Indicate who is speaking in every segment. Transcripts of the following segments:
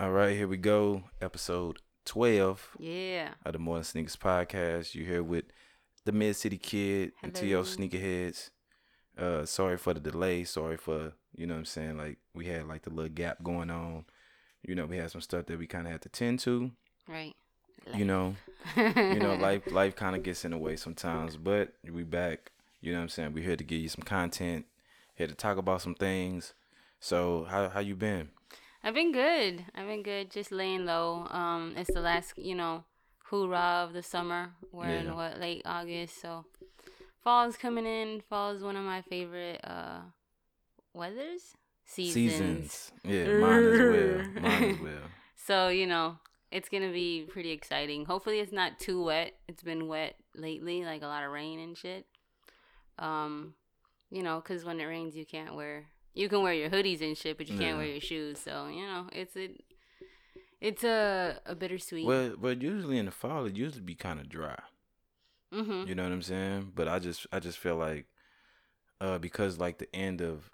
Speaker 1: All right, here we go. Episode 12
Speaker 2: Yeah.
Speaker 1: of the Morning Sneakers Podcast. You're here with the Mid City Kid and to sneakerheads. Uh sorry for the delay. Sorry for, you know what I'm saying? Like we had like the little gap going on. You know, we had some stuff that we kinda had to tend to.
Speaker 2: Right.
Speaker 1: You know. you know, life life kinda gets in the way sometimes. But we back. You know what I'm saying? We're here to give you some content, here to talk about some things. So how how you been?
Speaker 2: I've been good. I've been good. Just laying low. Um, it's the last, you know, hoorah of the summer. We're
Speaker 1: Yeah.
Speaker 2: in what late August, so fall's coming in. Fall is one of my favorite uh weathers seasons.
Speaker 1: Seasons. Yeah, mine as well. Mine as well.
Speaker 2: So you know, it's gonna be pretty exciting. Hopefully, it's not too wet. It's been wet lately, like a lot of rain and shit. Um, you know, because when it rains, you can't wear. You can wear your hoodies and shit, but you can't
Speaker 1: Yeah.
Speaker 2: wear your shoes. So you know, it's a, it's a a bittersweet.
Speaker 1: Well, but usually in the fall it usually be kind of dry.
Speaker 2: mm-hmm.
Speaker 1: You know what I'm saying? But I just I just feel like uh because like the end of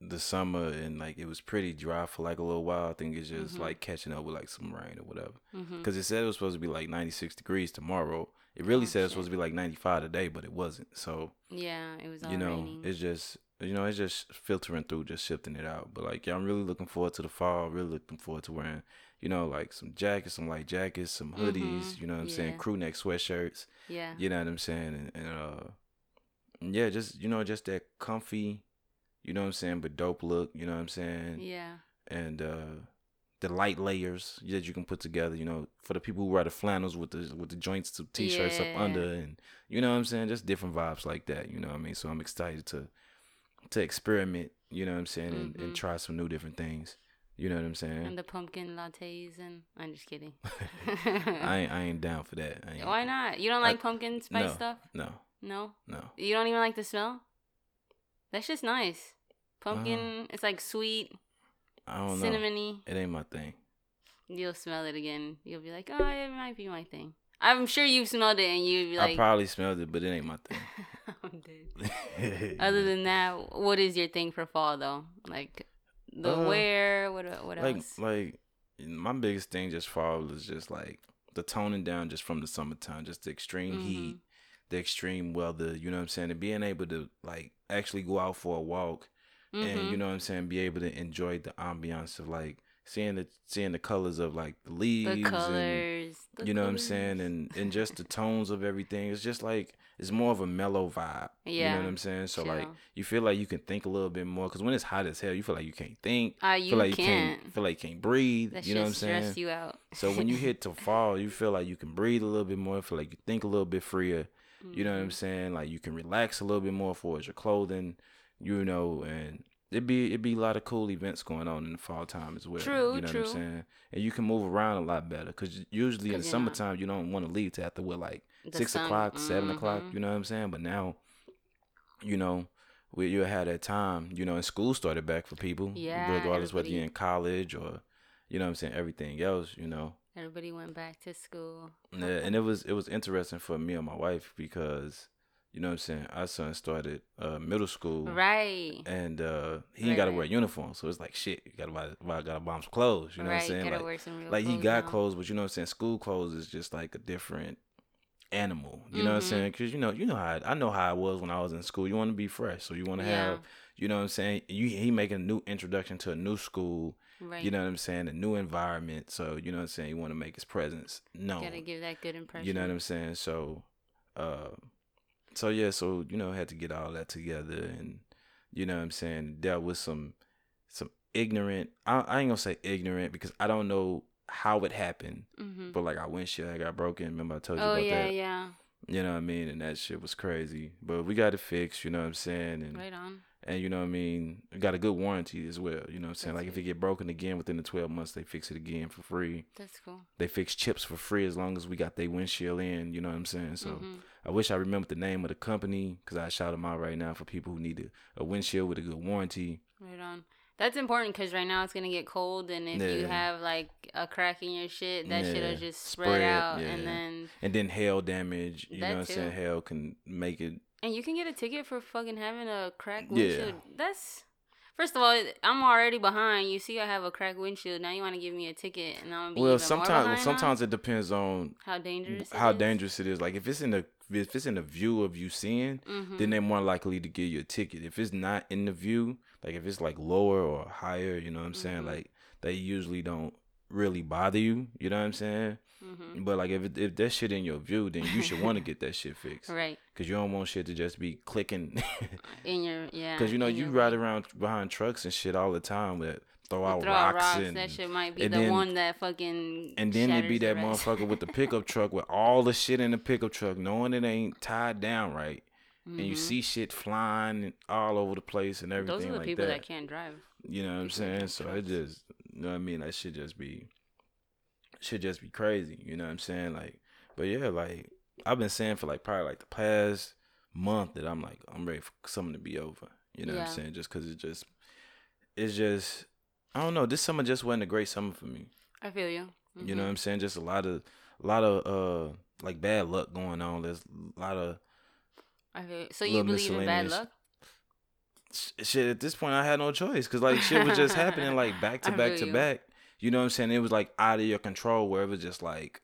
Speaker 1: the summer and like it was pretty dry for like a little while. I think it's just
Speaker 2: Mhm.
Speaker 1: like catching up with like some rain or whatever.
Speaker 2: Mm-hmm.
Speaker 1: Because it said it was supposed to be like 96 degrees tomorrow. It really
Speaker 2: Oh,
Speaker 1: said it was supposed to be like 95 today, but it wasn't. So
Speaker 2: Yeah, it was
Speaker 1: you know,
Speaker 2: raining.
Speaker 1: it's just you know, it's just filtering through, just shifting it out. But like, yeah, I'm really looking forward to the fall. Really looking forward to wearing, you know, like some jackets, some light jackets, some hoodies.
Speaker 2: Mhm,
Speaker 1: You know what I'm saying? Crew neck sweatshirts.
Speaker 2: yeah.
Speaker 1: You know what I'm saying? And, and uh, yeah, just you know, just that comfy. You know what I'm saying? But dope look. You know what I'm saying?
Speaker 2: Yeah.
Speaker 1: And uh, the light layers that you can put together. You know, for the people who wear the flannels with the with the joints to t-shirts
Speaker 2: Yeah.
Speaker 1: up under, and you know what I'm saying? Just different vibes like that. You know what I mean? So I'm excited to to experiment. You know what I'm saying? And, and
Speaker 2: Mhm.
Speaker 1: try some new different things. You know what I'm saying?
Speaker 2: And the pumpkin lattes and I'm just kidding.
Speaker 1: I ain't I ain't down for that. I ain't,
Speaker 2: Why not? You don't
Speaker 1: I-
Speaker 2: like pumpkin spice
Speaker 1: no.
Speaker 2: stuff?
Speaker 1: No,
Speaker 2: No.
Speaker 1: no.
Speaker 2: You don't even like the smell? That's just nice.
Speaker 1: Uh-huh.
Speaker 2: Pumpkin, it's like sweet,
Speaker 1: I don't know.
Speaker 2: cinnamony.
Speaker 1: It ain't my thing.
Speaker 2: You'll smell it again. You'll be like, oh, it might be my thing. I'm sure you've smelled it and you'd be like, I
Speaker 1: probably smelled it, but it ain't my
Speaker 2: I'm Other than that, what is your thing for fall though? Like the
Speaker 1: Uh,
Speaker 2: wear, what what
Speaker 1: like
Speaker 2: else?
Speaker 1: like my biggest thing just fall is just like the toning down just from the summertime, just the extreme
Speaker 2: Mm-hmm.
Speaker 1: heat, the extreme weather, you know what I'm saying? And being able to like actually go out for a walk and you
Speaker 2: Mhm.
Speaker 1: know what I'm saying, be able to enjoy the ambiance of like seeing the seeing the colors of like the leaves
Speaker 2: the
Speaker 1: and
Speaker 2: colors. the
Speaker 1: you know what I'm saying, and and just the tones of everything. It's just like it's more of a mellow vibe. Yeah, you know what I'm saying. So like you feel like you can think a little bit more because when it's hot as hell, you feel like you can't think.
Speaker 2: Ah, you
Speaker 1: feel like
Speaker 2: can't.
Speaker 1: you can't feel like you can't breathe.
Speaker 2: That
Speaker 1: you know what I'm saying.
Speaker 2: stress you out.
Speaker 1: So when you hit to fall, you feel like you can breathe a little bit more. Feel like you think a little bit freer. You know what I'm
Speaker 2: Mhm.
Speaker 1: saying? Like you can relax a little bit more for your clothing. You know, and it'd be it'd be a lot of cool events going on in the fall time as well.
Speaker 2: True,
Speaker 1: you know
Speaker 2: true.
Speaker 1: what I'm saying? And you can move around a lot better because usually in the
Speaker 2: not-
Speaker 1: summertime you don't want to leave to after what like
Speaker 2: The
Speaker 1: six
Speaker 2: sun-
Speaker 1: o'clock, seven o'clock.
Speaker 2: mhm.
Speaker 1: You know what I'm saying? But now, you know, we you had that time. You know, and school started back for people.
Speaker 2: Yeah,
Speaker 1: regardless whether you're in college or, you know, what I'm saying everything else. You know,
Speaker 2: Everybody went back to school.
Speaker 1: yeah, and it was it was interesting for me and my wife because, you know, what I'm saying our son started uh, middle school.
Speaker 2: Right.
Speaker 1: And uh, he
Speaker 2: Right,
Speaker 1: ain't got to wear a uniform, so it's like shit. You gotta buy, buy gotta buy him some clothes. You know
Speaker 2: right.
Speaker 1: what I'm saying?
Speaker 2: Gotta
Speaker 1: Like,
Speaker 2: wear some real
Speaker 1: like he got
Speaker 2: now.
Speaker 1: clothes, but you know what I'm saying. School clothes is just like a different animal. You know what I'm
Speaker 2: Mhm.
Speaker 1: saying? Because you know, you know how I, I know how I was when I was in school. You want to be fresh, so you want to
Speaker 2: Yeah.
Speaker 1: have, you know what I'm saying. You he making a new introduction to a new school.
Speaker 2: Right.
Speaker 1: You know what I'm saying? A new environment. So you know what I'm saying. You want to make his presence known.
Speaker 2: Gotta give that good impression.
Speaker 1: You know what I'm saying? So, uh, so yeah, so you know, had to get all that together, and you know what I'm saying, dealt with some, some ignorant. I, I ain't gonna say ignorant because I don't know how it happened,
Speaker 2: Mm-hmm.
Speaker 1: but like our windshield had got broken. Remember I told you
Speaker 2: Oh
Speaker 1: about
Speaker 2: yeah,
Speaker 1: that?
Speaker 2: yeah. Yeah.
Speaker 1: You know what I mean? And that shit was crazy, but we got it fixed. You know what I'm saying? And
Speaker 2: Right on.
Speaker 1: and you know what I mean. We got a good warranty as well. You know what I'm saying?
Speaker 2: That's
Speaker 1: like if it get broken again within the 12 months, they fix it again for free
Speaker 2: That's cool.
Speaker 1: they fix chips for free as long as we got their windshield in. You know what I'm saying? So
Speaker 2: Mhm.
Speaker 1: I wish I remembered the name of the company because I shout them out right now for people who need a, a windshield with a good warranty.
Speaker 2: Right on. That's important because right now it's gonna get cold, and if you have like a crack in your shit, that shit'll just spread,
Speaker 1: Spread,
Speaker 2: out,
Speaker 1: yeah.
Speaker 2: and then
Speaker 1: And then hail damage. You know what I'm saying? Hail can make it.
Speaker 2: and you can get a ticket for fucking having a
Speaker 1: Yeah.
Speaker 2: windshield. That's First of all, I'm already behind. You see, I have a cracked windshield. Now you want to give me a ticket, and I'm
Speaker 1: Well,
Speaker 2: even
Speaker 1: sometimes
Speaker 2: more
Speaker 1: well,
Speaker 2: behind
Speaker 1: sometimes it depends on
Speaker 2: how dangerous. it
Speaker 1: how
Speaker 2: is?
Speaker 1: dangerous it is. Like if it's in the if it's in the view of you seeing,
Speaker 2: Mhm.
Speaker 1: then they're more likely to give you a ticket. If it's not in the view, like if it's like lower or higher, you know what I'm saying?
Speaker 2: Mhm.
Speaker 1: Like they usually don't really bother you. You know what I'm saying?
Speaker 2: Mhm.
Speaker 1: But like if it, if that shit in your view, then you should want to get that shit fixed
Speaker 2: Right
Speaker 1: because you don't want shit to just be clicking.
Speaker 2: in your yeah.
Speaker 1: Because you know you ride
Speaker 2: way.
Speaker 1: around behind trucks and shit all the time that throw out
Speaker 2: throw
Speaker 1: rocks,
Speaker 2: rocks.
Speaker 1: and
Speaker 2: that shit might be the
Speaker 1: then-
Speaker 2: one that fucking.
Speaker 1: and then it be that motherfucker with the pickup truck with all the shit in the pickup truck, knowing it ain't tied down right, and you
Speaker 2: Mhm.
Speaker 1: see shit flying all over the place and everything
Speaker 2: Those are the
Speaker 1: like
Speaker 2: people
Speaker 1: that.
Speaker 2: that. can't drive.
Speaker 1: You know what I'm saying? So it just, you know what I mean? That should just be, should just be crazy. You know what I'm saying? Like, but yeah, like I've been saying for like probably like the past month that I'm like I'm ready for something to be over. You know what I'm saying? Just because it just, it's just, I don't know. This summer just wasn't a great summer for me.
Speaker 2: I feel you.
Speaker 1: You know what
Speaker 2: Mhm.
Speaker 1: I'm saying? Just a lot of, a lot of uh like bad luck going on. There's a lot of
Speaker 2: I feel so. You believe in bad luck?
Speaker 1: Sh- shit at this point I had no choice because like shit was just happening like back to
Speaker 2: I
Speaker 1: back to
Speaker 2: you.
Speaker 1: back. You know what I'm saying? It was like out of your control where it was just like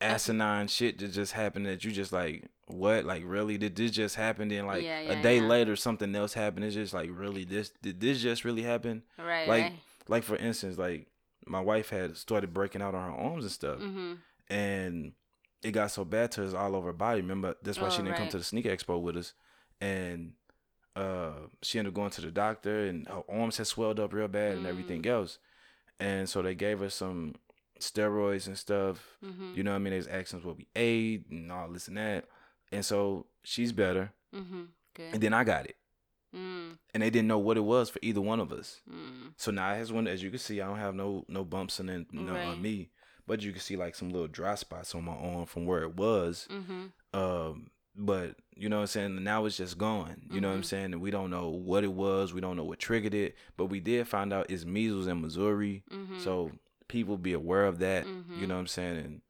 Speaker 1: asinine shit that just happened that you just like what like really did this just happen then like
Speaker 2: Yeah,
Speaker 1: a day
Speaker 2: yeah.
Speaker 1: later something else happened it's just like really this did this just really happen
Speaker 2: Right.
Speaker 1: like
Speaker 2: right.
Speaker 1: like for instance like my wife had started breaking out on her arms and stuff
Speaker 2: Mm-hmm.
Speaker 1: and it got so bad to us all over her body. Remember, that's why
Speaker 2: Oh,
Speaker 1: she didn't come to the sneaker expo with us. And uh, she ended up going to the doctor, and her arms had swelled up real bad and everything
Speaker 2: Mm.
Speaker 1: else. And so they gave her some steroids and stuff.
Speaker 2: Mm-hmm.
Speaker 1: You know what I mean? Asking us what we ate and all this and that. And so she's better.
Speaker 2: Mm-hmm.
Speaker 1: And then I got it.
Speaker 2: mm,
Speaker 1: And they didn't know what it was for either one of us.
Speaker 2: mm.
Speaker 1: So now as one as you can see, I don't have no no bumps on, it, no,
Speaker 2: Right.
Speaker 1: on me. But you can see like some little dry spots on my arm from where it was.
Speaker 2: Mm-hmm.
Speaker 1: Um, but you know what I'm saying? Now it's just gone. You know what I'm
Speaker 2: Mhm.
Speaker 1: saying? And we don't know what it was. We don't know what triggered it. But we did find out it's measles in Missouri.
Speaker 2: Mm-hmm.
Speaker 1: So people be aware of that. You
Speaker 2: Mhm.
Speaker 1: know what I'm saying? And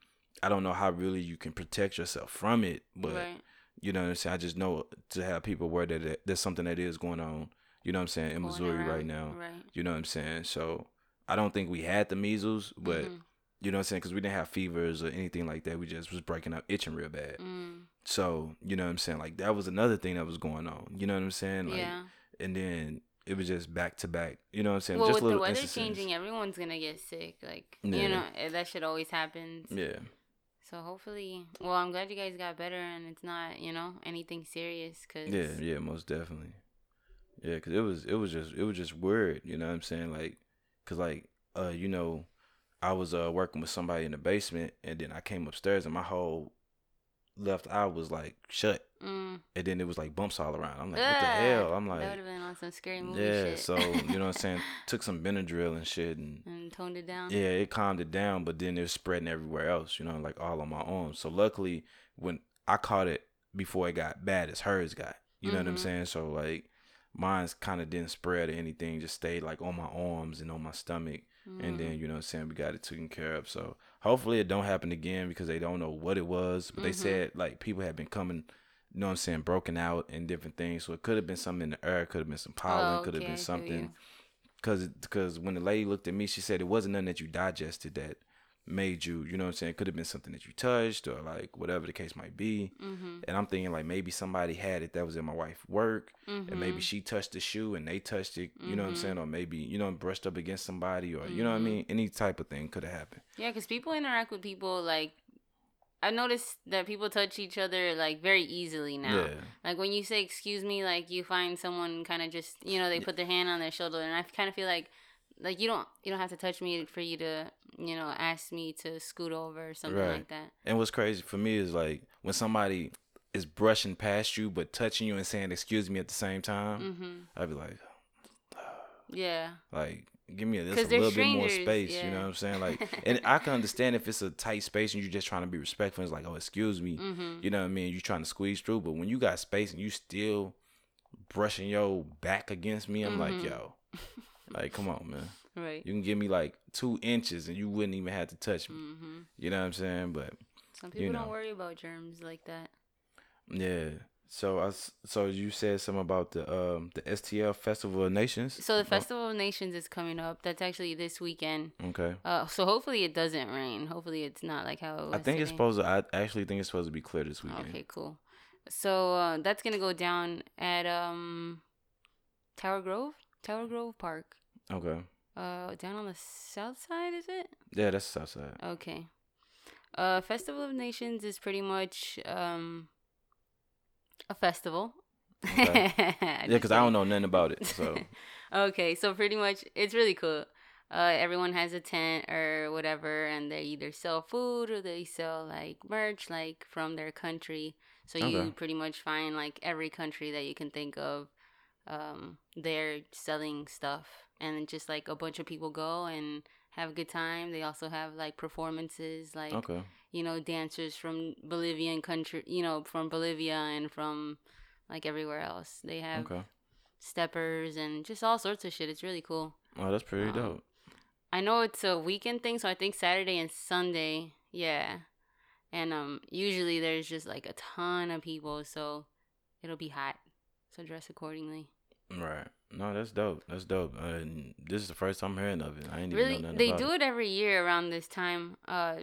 Speaker 1: I don't know how really you can protect yourself from it. But
Speaker 2: right.
Speaker 1: you know what I'm saying? I just know to have people aware that there's something that is going on. You know what I'm saying? In
Speaker 2: Going
Speaker 1: Missouri right now.
Speaker 2: Right.
Speaker 1: You know what I'm saying? So I don't think we had the measles, but
Speaker 2: Mhm.
Speaker 1: you know what I'm saying? Because we didn't have fevers or anything like that. We just was breaking up, itching real bad.
Speaker 2: Mm.
Speaker 1: So, you know what I'm saying? Like that was another thing that was going on. You know what I'm saying? Like
Speaker 2: yeah.
Speaker 1: and then it was just back to back. You know what I'm saying?
Speaker 2: Well,
Speaker 1: just
Speaker 2: with the weather
Speaker 1: instances.
Speaker 2: changing, everyone's gonna get sick. Like
Speaker 1: Yeah.
Speaker 2: you know, eh, that shit always happens.
Speaker 1: Yeah.
Speaker 2: So hopefully, well, I'm glad you guys got better and it's not, you know, anything serious. Cause
Speaker 1: Yeah, yeah, most definitely. Yeah, cuz it was it was just it was just weird, you know what I'm saying? Like cuz like uh you know, I was uh working with somebody in the basement and then I came upstairs and my whole left eye was like shut
Speaker 2: Mm.
Speaker 1: and then it was like bumps all around. I'm like, what the hell? I'm like,
Speaker 2: that would have been on some scary movie
Speaker 1: Yeah,
Speaker 2: shit.
Speaker 1: so you know what I'm saying? Took some Benadryl and shit and
Speaker 2: and toned it down.
Speaker 1: Yeah, it calmed it down, but then it was spreading everywhere else, you know, like all on my arms. So luckily, when I caught it before it got bad as hers got, you know what I'm
Speaker 2: Mhm.
Speaker 1: saying? So like, mine's kind of didn't spread or anything, just stayed like on my arms and on my stomach,
Speaker 2: Mm.
Speaker 1: and then you know what I'm saying we got it taken care of. So hopefully it don't happen again because they don't know what it was, but they
Speaker 2: Mhm.
Speaker 1: said like people have been coming. You know what I'm saying? Broken out and different things. So it could have been something in the air. Could have been some pollen.
Speaker 2: Oh,
Speaker 1: could have
Speaker 2: okay,
Speaker 1: been something because because when the lady looked at me, she said it wasn't nothing that you digested that made you, you know what I'm saying? It could have been something that you touched or like whatever the case might be.
Speaker 2: Mhm.
Speaker 1: And I'm thinking like maybe somebody had it that was in my wife's work
Speaker 2: Mhm.
Speaker 1: and maybe she touched the shoe and they touched it, you know what I'm
Speaker 2: Mhm.
Speaker 1: saying? Or maybe, you know, brushed up against somebody or, you know what I
Speaker 2: Mhm.
Speaker 1: mean? Any type of thing could have happened.
Speaker 2: Yeah, because people interact with people like. I noticed that people touch each other like very easily now.
Speaker 1: Yeah.
Speaker 2: Like when you say "excuse me," like you find someone kind of just you know they put their hand on their shoulder, and I kind of feel like like you don't you don't have to touch me for you to you know ask me to scoot over or something
Speaker 1: Right.
Speaker 2: like that.
Speaker 1: And what's crazy for me is like when somebody is brushing past you but touching you and saying excuse me at the same time,
Speaker 2: hmm
Speaker 1: I'd be like,
Speaker 2: Yeah.
Speaker 1: Like, give me a,
Speaker 2: 'Cause
Speaker 1: a little bit more
Speaker 2: strangers,
Speaker 1: space. You know what I'm saying? Like, and I can understand if it's a tight space and you're just trying to be respectful. And it's like, oh, excuse me.
Speaker 2: hmm
Speaker 1: You know what I mean? You're trying to squeeze through, but when you got space and you still brushing your back against me, I'm like,
Speaker 2: Mhm.
Speaker 1: yo, like, come on, man.
Speaker 2: Right.
Speaker 1: You can give me like two inches and you wouldn't even have to touch me.
Speaker 2: hmm
Speaker 1: You know what I'm saying? But
Speaker 2: Some people
Speaker 1: You
Speaker 2: don't worry about germs like that.
Speaker 1: yeah, So I so you said something about the um the STL Festival of Nations.
Speaker 2: So the Festival of Nations is coming up. That's actually this weekend.
Speaker 1: Okay.
Speaker 2: Uh, so hopefully it doesn't rain. Hopefully it's not like how it was
Speaker 1: I think it's supposed to. I actually think it's supposed to be clear this weekend.
Speaker 2: Okay, cool. So uh, that's gonna go down at um Tower Grove, Tower Grove Park.
Speaker 1: Okay.
Speaker 2: Uh, down on the south side, is it?
Speaker 1: Yeah, that's the south side.
Speaker 2: Okay. Uh, Festival of Nations is pretty much um a festival.
Speaker 1: Okay. Yeah, because I don't know nothing about it. So
Speaker 2: okay, so pretty much it's really cool. Uh, everyone has a tent or whatever, and they either sell food or they sell like merch, like from their country. So you pretty much find like every country that you can think of. Um, they're selling stuff, and just like a bunch of people go and have a good time. They also have like performances, like
Speaker 1: okay.
Speaker 2: you know dancers from Bolivian country, you know from Bolivia and from like everywhere else. They have
Speaker 1: Okay.
Speaker 2: steppers and just all sorts of shit. It's really cool.
Speaker 1: Oh, that's pretty
Speaker 2: Um,
Speaker 1: dope.
Speaker 2: I know it's a weekend thing, so I think Saturday and Sunday, yeah. And um usually there's just like a ton of people, so it'll be hot. So dress accordingly.
Speaker 1: Right. No, that's dope. That's dope. Uh, and this is the first time hearing of it. I ain't even
Speaker 2: Really,
Speaker 1: know nothing
Speaker 2: they
Speaker 1: about
Speaker 2: do it every year around this time. Uh,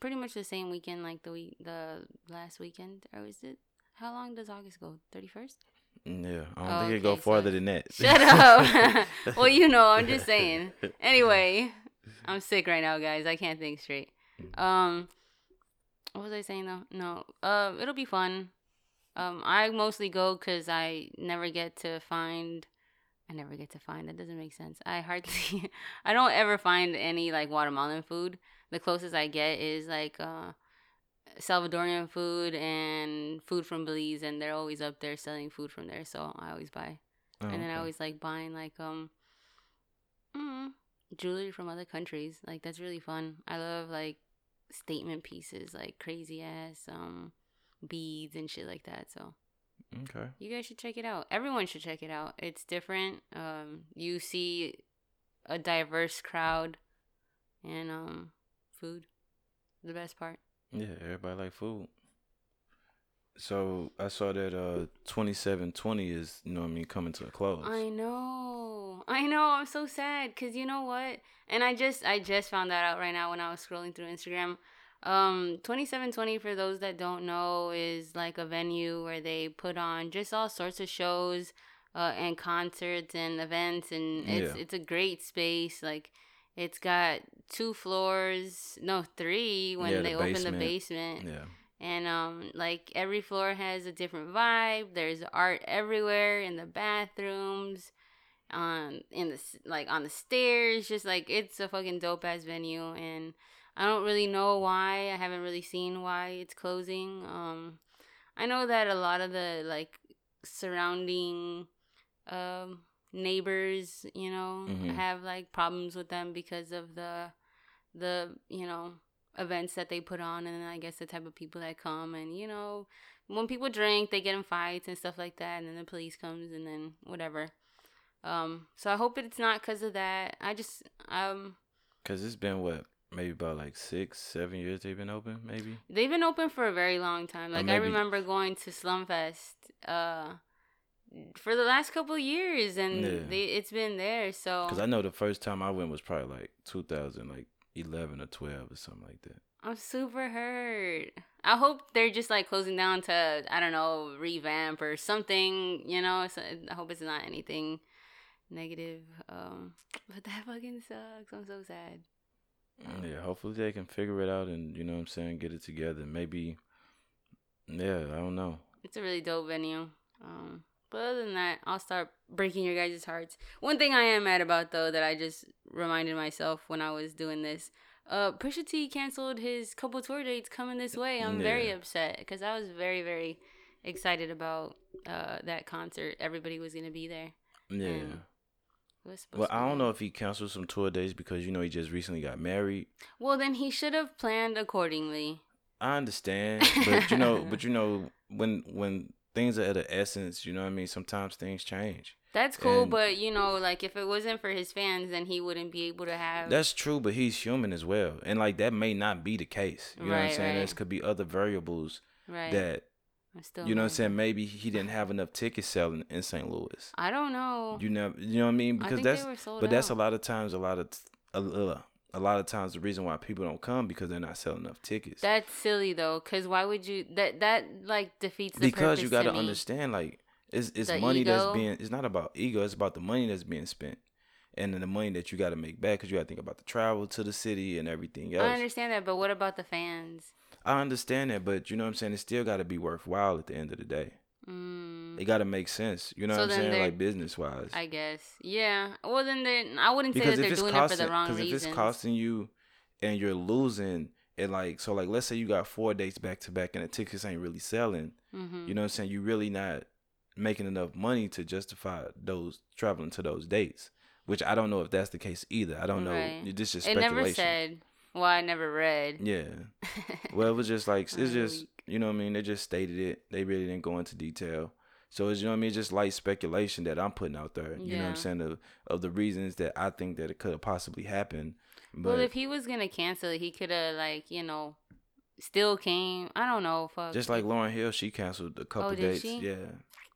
Speaker 2: pretty much the same weekend, like the week, the last weekend, or is it? How long does August go? Thirty first.
Speaker 1: Mm, Yeah, I don't
Speaker 2: Oh,
Speaker 1: think it go
Speaker 2: okay, so-
Speaker 1: farther than that.
Speaker 2: Shut up. well, you know, I'm just saying. Anyway, I'm sick right now, guys. I can't think straight. Um, what was I saying though? No. Uh, it'll be fun. Um, I mostly go because I never get to find. I never get to find. That doesn't make sense. I hardly. I don't ever find any like Guatemalan food. The closest I get is like uh, Salvadorian food and food from Belize, and they're always up there selling food from there. So I always buy
Speaker 1: Oh,
Speaker 2: and then I always like buying like um mm, jewelry from other countries. Like that's really fun. I love like statement pieces, like crazy ass um beads and shit like that. So
Speaker 1: Okay.
Speaker 2: you guys should check it out. Everyone should check it out. It's different. Um, you see a diverse crowd and um food. The best part.
Speaker 1: Yeah, everybody like food. So I saw that uh twenty seven twenty is you know what I mean coming to a close.
Speaker 2: I know. I know. I'm so sad cuz you know what? And I just I just found that out right now when I was scrolling through Instagram. Um 2720 for those that don't know is like a venue where they put on just all sorts of shows uh and concerts and events and it's
Speaker 1: Yeah.
Speaker 2: it's a great space like it's got two floors, no, three when
Speaker 1: Yeah, the
Speaker 2: they open the
Speaker 1: basement.
Speaker 2: basement
Speaker 1: yeah.
Speaker 2: and um like every floor has a different vibe there's art everywhere in the bathrooms on in the like on the stairs just like it's a fucking dope ass venue and i don't really know why i haven't really seen why it's closing um i know that a lot of the like surrounding um neighbors you know
Speaker 1: Mhm.
Speaker 2: have like problems with them because of the the you know events that they put on and then I guess the type of people that come and you know when people drink they get in fights and stuff like that and then the police comes and then whatever um so I hope it's not because of that I just um
Speaker 1: Cause it's been what maybe about like six seven years they've been open maybe.
Speaker 2: they've been open for a very long time like I remember going to Slumfest uh for the last couple of years and
Speaker 1: Yeah.
Speaker 2: they it's been there so
Speaker 1: Cause I know the first time I went was probably like two thousand like eleven or twelve or something like that.
Speaker 2: I'm super hurt. I hope they're just like closing down to I don't know revamp or something. You know, so I hope it's not anything negative. Um, but that fucking sucks. I'm so sad.
Speaker 1: Yeah, hopefully they can figure it out and you know what I'm saying get it together. Maybe. Yeah, I don't know.
Speaker 2: It's a really dope venue. Um, but other than that, I'll start breaking your guys' hearts. One thing I am mad about though that I just reminded myself when I was doing this. Uh, Pusha T canceled his couple tour dates coming this way. I'm very upset because I was very very excited about uh that concert. Everybody was gonna be there.
Speaker 1: Yeah.
Speaker 2: Mm. It was supposed
Speaker 1: Well, I don't know if he canceled some tour days because you know he just recently got married.
Speaker 2: Well, then he should have planned accordingly.
Speaker 1: I understand, but you know, but you know, when when things are at an essence, you know what I mean. Sometimes things change.
Speaker 2: That's cool,
Speaker 1: And-
Speaker 2: but you know, like if it wasn't for his fans, then he wouldn't be able to have.
Speaker 1: That's true, but he's human as well, and like that may not be the case. You know what I'm saying?
Speaker 2: right.
Speaker 1: There could be other variables
Speaker 2: right.
Speaker 1: that
Speaker 2: Still.
Speaker 1: You know what I'm saying? Maybe he didn't have enough tickets selling in St. Louis.
Speaker 2: I don't know.
Speaker 1: You know, you know what I mean?
Speaker 2: I
Speaker 1: Because
Speaker 2: think
Speaker 1: that's
Speaker 2: they were sold
Speaker 1: but that's a lot of times a lot of a, a, uh, a lot of times the reason why people don't come because they're not selling enough tickets.
Speaker 2: That's silly though, cause why would you? That that like defeats the
Speaker 1: because you got
Speaker 2: to
Speaker 1: understand like it's it's
Speaker 2: The
Speaker 1: money that's being it's not about ego it's about the money that's being spent and then the money that you got to make back because you got to think about the travel to the city and everything else
Speaker 2: I understand that, but what about the fans?
Speaker 1: I understand that but you know what i'm saying it still got to be worthwhile at the end of the day
Speaker 2: Mm,
Speaker 1: it got to make sense you know
Speaker 2: So
Speaker 1: what i'm saying like business wise
Speaker 2: I guess. Yeah. Well, then they I wouldn't say
Speaker 1: because
Speaker 2: that they're doing
Speaker 1: costing
Speaker 2: it for the wrong
Speaker 1: because if
Speaker 2: reasons.
Speaker 1: it's costing you and you're losing and like so like let's say you got four dates back to back and the tickets ain't really selling
Speaker 2: hmm
Speaker 1: You know what I'm saying? You're really not making enough money to justify those traveling to those dates. Which I don't know if that's the case either. I don't
Speaker 2: Right.
Speaker 1: know. This is
Speaker 2: It
Speaker 1: speculation.
Speaker 2: never said. Well, I never read.
Speaker 1: Yeah. Well, it was just like it's just you know what I mean. They just stated it. They really didn't go into detail. So it's you know what I mean. It's Just light speculation that I'm putting out there. You know what I'm saying of, of the reasons that I think that it could have possibly happened. But
Speaker 2: well, if he was gonna cancel it, he could have like you know, still came. I don't know. Fuck.
Speaker 1: just like Lauryn Hill, she canceled a couple
Speaker 2: Oh,
Speaker 1: dates.
Speaker 2: she?
Speaker 1: Yeah.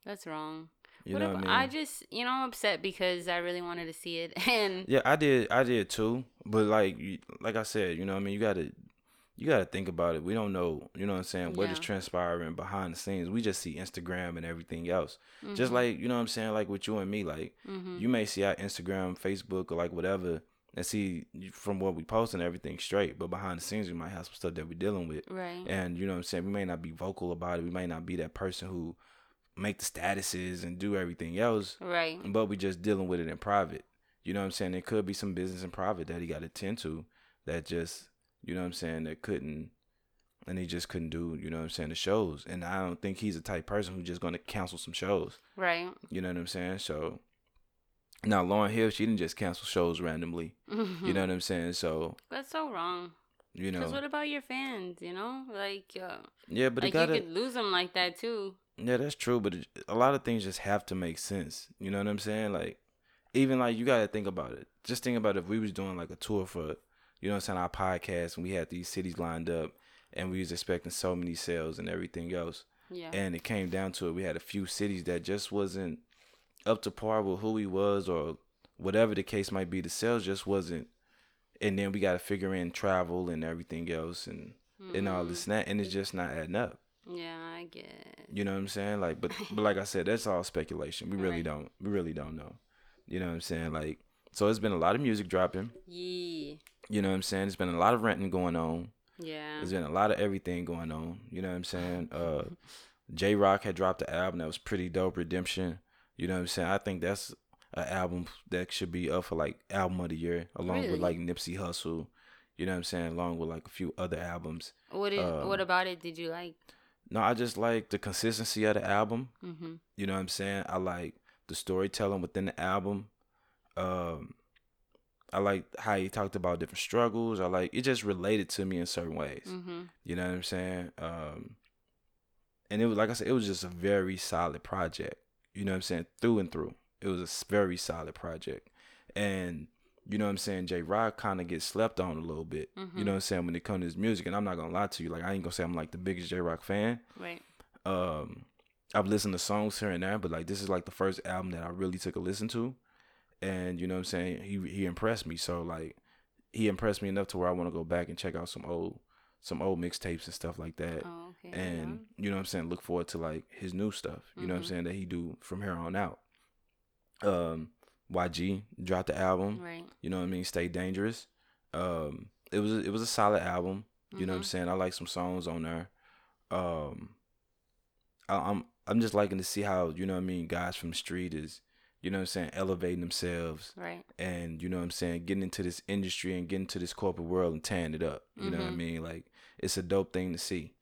Speaker 2: that's wrong.
Speaker 1: You
Speaker 2: what
Speaker 1: know
Speaker 2: if
Speaker 1: what I mean?
Speaker 2: I, just you know I'm upset because I really wanted to see it and
Speaker 1: Yeah, I did. I did too. But like, like I said, you know, what I mean, you gotta, you gotta think about it. We don't know, you know, what I'm saying, what is
Speaker 2: Yeah.
Speaker 1: transpiring behind the scenes. We just see Instagram and everything else.
Speaker 2: Mm-hmm.
Speaker 1: Just like, you know, what I'm saying, like with you and me, like
Speaker 2: hmm
Speaker 1: you may see our Instagram, Facebook, or like whatever, and see from what we post and everything straight. But behind the scenes, we might have some stuff that we're dealing with.
Speaker 2: right.
Speaker 1: And you know what I'm saying? We may not be vocal about it. We may not be that person who make the statuses and do everything else
Speaker 2: Right.
Speaker 1: but we just dealing with it in private. You know what I'm saying? It could be some business in private that he got to tend to that just, you know what I'm saying, that couldn't, and he just couldn't do, you know what I'm saying, the shows. And I don't think he's the type person who's just going to cancel some shows.
Speaker 2: Right.
Speaker 1: You know what I'm saying? So, now Lauryn Hill, she didn't just cancel shows randomly. You know what I'm saying? So,
Speaker 2: That's so wrong.
Speaker 1: you know.
Speaker 2: Because
Speaker 1: know,
Speaker 2: what about your fans? You know, like, uh,
Speaker 1: yeah, but
Speaker 2: like
Speaker 1: it got
Speaker 2: you could lose them like that too.
Speaker 1: Yeah, that's true, but it, a lot of things just have to make sense. You know what I'm saying? Like, even like you got to think about it. Just think about if we was doing like a tour for, you know what I'm saying, our podcast, and we had these cities lined up, and we was expecting so many sales and everything else,
Speaker 2: Yeah.
Speaker 1: and it came down to it. We had a few cities that just wasn't up to par with who he was, or whatever the case might be. The sales just wasn't, and then we got to figure in travel and everything else, and and all this mm-hmm. and that, and it's just not adding up.
Speaker 2: Yeah, I get. it.
Speaker 1: You know what I'm saying? Like, but but like I said, that's all speculation. We really
Speaker 2: Right.
Speaker 1: don't. We really don't know. You know what I'm saying? Like, so it's been a lot of music dropping.
Speaker 2: Yeah.
Speaker 1: You know what I'm saying? It's been a lot of renting going on.
Speaker 2: Yeah.
Speaker 1: There's been a lot of everything going on. You know what I'm saying? Uh, Jay Rock had dropped an album that was pretty dope. Redemption. You know what I'm saying? I think that's an album that should be up for like album of the year, along
Speaker 2: Really?
Speaker 1: with like Nipsey Hussle. You know what I'm saying? Along with like a few other albums.
Speaker 2: What did,
Speaker 1: um,
Speaker 2: What about it? Did you like?
Speaker 1: No, I just like the consistency of the album.
Speaker 2: Mm-hmm.
Speaker 1: You know what I'm saying? I like the storytelling within the album. Um I like how he talked about different struggles. I like it just related to me in certain ways.
Speaker 2: Mm-hmm.
Speaker 1: You know what I'm saying? Um and it was like I said, it was just a very solid project. You know what I'm saying? Through and through. It was a very solid project. And you know what I'm saying? Jay Rock kind of gets slept on a little bit. You
Speaker 2: Mhm.
Speaker 1: know what I'm saying? When it comes to his music. And I'm not gonna lie to you. Like I ain't gonna say I'm like the biggest Jay Rock fan
Speaker 2: Right.
Speaker 1: um I've listened to songs here and there, but like this is like the first album that I really took a listen to. And you know what I'm saying? He he impressed me. So like he impressed me enough to where I want to go back and check out some old some old mixtapes and stuff like that.
Speaker 2: Oh, okay.
Speaker 1: And you know what I'm saying? Look forward to like his new stuff. You know what I'm
Speaker 2: Mhm.
Speaker 1: saying? That he do from here on out. Um YG dropped the album.
Speaker 2: Right.
Speaker 1: You know what I mean? Stay dangerous. Um it was it was a solid album. You know what I'm
Speaker 2: Mhm.
Speaker 1: saying? I like some songs on there. Um, I, I'm I'm just liking to see how you know what I mean guys from the street is, you know what I'm saying, elevating themselves
Speaker 2: Right.
Speaker 1: and you know what I'm saying, getting into this industry and getting into this corporate world and tearing it up. You know what I mean? Like it's a dope thing to see.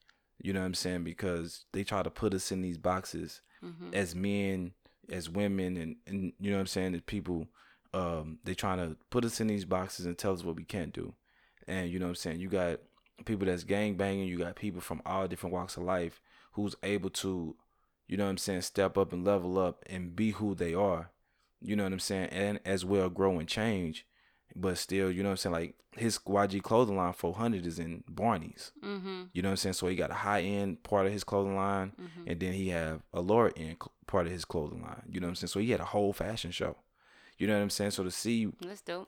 Speaker 1: You know what I'm saying? Because they try to put us in these boxes
Speaker 2: Mm-hmm.
Speaker 1: as men, as women, and, and you know what I'm saying, as people, um, they trying to put us in these boxes and tell us what we can't do. And you know what I'm saying, you got people that's gang banging, you got people from all different walks of life who's able to, you know what I'm saying, step up and level up and be who they are. You know what I'm saying, and as well grow and change. but still, you know what I'm saying? Like his YG clothing line 400 is in Barney's.
Speaker 2: Mm-hmm.
Speaker 1: You know what I'm saying? So he got a high end part of his clothing line,
Speaker 2: Mm-hmm.
Speaker 1: and then he have a lower end part of his clothing line. You know what I'm saying? So he had a whole fashion show. You know what I'm saying? So to see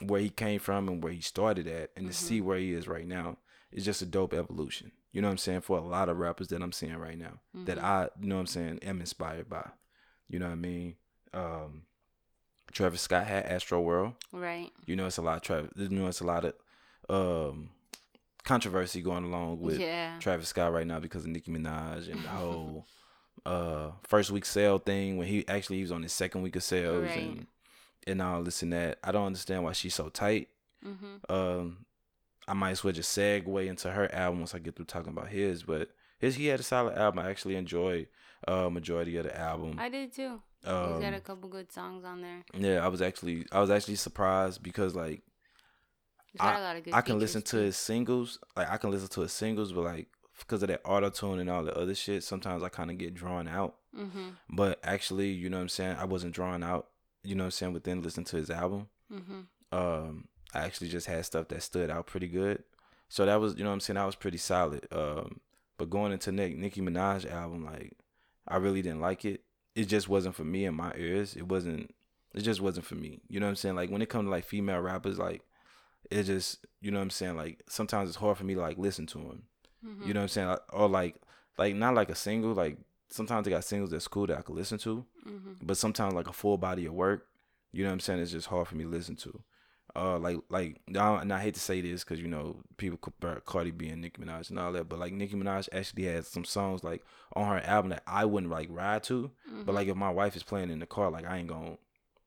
Speaker 1: where he came from and where he started at, and to
Speaker 2: Mhm.
Speaker 1: see where he is right now, is just a dope evolution. You know what I'm saying? For a lot of rappers that I'm seeing right now, that
Speaker 2: Mhm.
Speaker 1: I, you know what I'm saying, am inspired by. You know what I mean? Um, Travis Scott had Astro World.
Speaker 2: Right.
Speaker 1: You know, it's a lot of Travis. You know, it's a lot of um, controversy going along with
Speaker 2: yeah.
Speaker 1: Travis Scott right now because of Nicki Minaj and the whole uh first week sale thing when he actually he was on his second week of sales
Speaker 2: Right.
Speaker 1: and and all this and that. I don't understand why she's so tight.
Speaker 2: Mm-hmm.
Speaker 1: Um, I might as well just segue into her album once I get through talking about his. But his he had a solid album. I actually enjoyed uh majority of the album.
Speaker 2: I did too.
Speaker 1: Um,
Speaker 2: He's got a couple good songs on there.
Speaker 1: yeah, I was actually I was actually surprised because like
Speaker 2: He's got a lot of good.
Speaker 1: I can listen to his singles. Like I can listen to his singles, but like because of that auto tune and all the other shit, sometimes I kind of get drawn out.
Speaker 2: Mhm.
Speaker 1: But actually, you know what I'm saying? I wasn't drawn out. You know what I'm saying? Within listening to his album,
Speaker 2: Mhm.
Speaker 1: um, I actually just had stuff that stood out pretty good. So that was, you know what I'm saying? That was pretty solid. Um, but going into Nick Nicki Minaj album, like I really didn't like it. It just wasn't for me in my ears. It wasn't. It just wasn't for me. You know what I'm saying? Like when it comes to like female rappers, like it just, you know what I'm saying? Like sometimes it's hard for me to like listen to them.
Speaker 2: Mhm.
Speaker 1: You know what I'm saying? Or like, like not like a single. Like sometimes they got singles that's cool that I could listen to,
Speaker 2: Mhm.
Speaker 1: but sometimes like a full body of work, you know what I'm saying? It's just hard for me to listen to. Uh, like like and I hate to say this because you know people compare Cardi B and Nicki Minaj and all that, but like Nicki Minaj actually has some songs like on her album that I wouldn't like ride to,
Speaker 2: Mhm.
Speaker 1: but like if my wife is playing in the car, like I ain't gonna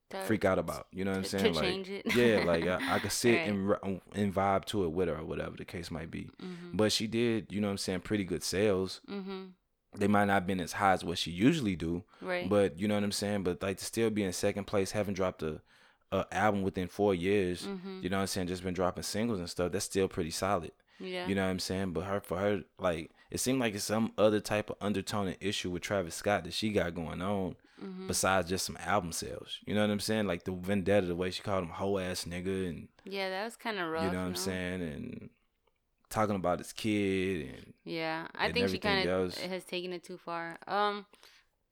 Speaker 2: To-
Speaker 1: freak out about. You know what I'm saying? Like
Speaker 2: it.
Speaker 1: yeah, like I, I could sit
Speaker 2: Right.
Speaker 1: and ri- and vibe to it with her or whatever the case might be.
Speaker 2: Mhm.
Speaker 1: But she did, you know what I'm saying, pretty good sales.
Speaker 2: Mhm.
Speaker 1: They might not have been as high as what she usually do,
Speaker 2: Right.
Speaker 1: but you know what I'm saying. But like to still be in second place, having dropped a, a album within four years,
Speaker 2: Mhm.
Speaker 1: you know what I'm saying, just been dropping singles and stuff. That's still pretty solid.
Speaker 2: Yeah.
Speaker 1: You know what I'm saying. But her for her, like it seemed like it's some other type of undertone and issue with Travis Scott that she got going on
Speaker 2: Mhm.
Speaker 1: besides just some album sales. You know what I'm saying? Like the vendetta, the way she called him hoe ass nigga, and
Speaker 2: Yeah, that was kind of rough.
Speaker 1: you know what I'm saying, and talking about his kid and
Speaker 2: Yeah, I
Speaker 1: and
Speaker 2: think she kind of
Speaker 1: else.
Speaker 2: has taken it too far. Um,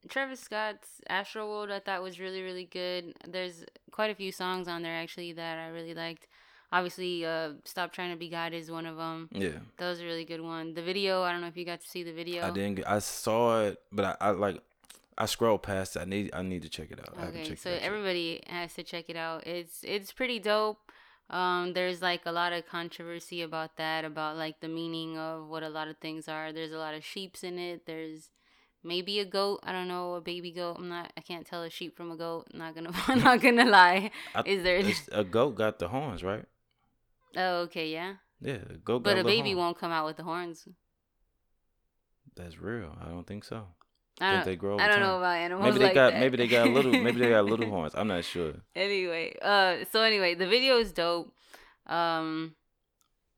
Speaker 2: Travis Scott's Astro World I thought was really really good. There's quite a few songs on there actually that I really liked. Obviously, uh, Stop Trying to Be God is one of them.
Speaker 1: yeah.
Speaker 2: That was a really good one. The video, I don't know if you got to see the video.
Speaker 1: I didn't. I saw it, but I, I like. I scrolled past. It. I need. I need to check it out. I haven't
Speaker 2: Okay,
Speaker 1: checked
Speaker 2: so
Speaker 1: it out yet.
Speaker 2: everybody has to check it out. It's it's pretty dope. Um, there's like a lot of controversy about that, about like the meaning of what a lot of things are. There's a lot of sheeps in it. There's maybe a goat. I don't know, a baby goat. I'm not. I can't tell a sheep from a goat. I'm not gonna. I'm not gonna lie.
Speaker 1: I-
Speaker 2: Is there?
Speaker 1: A goat got the horns, right?
Speaker 2: Oh, okay, yeah.
Speaker 1: Yeah, a goat.
Speaker 2: But a baby
Speaker 1: horns.
Speaker 2: won't come out with the horns.
Speaker 1: That's real. I don't think so.
Speaker 2: I don't.
Speaker 1: they grow
Speaker 2: I don't know about animals
Speaker 1: Maybe they
Speaker 2: like
Speaker 1: got.
Speaker 2: that.
Speaker 1: Maybe they got a little. Maybe they got little horns. I'm not sure.
Speaker 2: anyway, uh, so anyway, the video is dope. Um,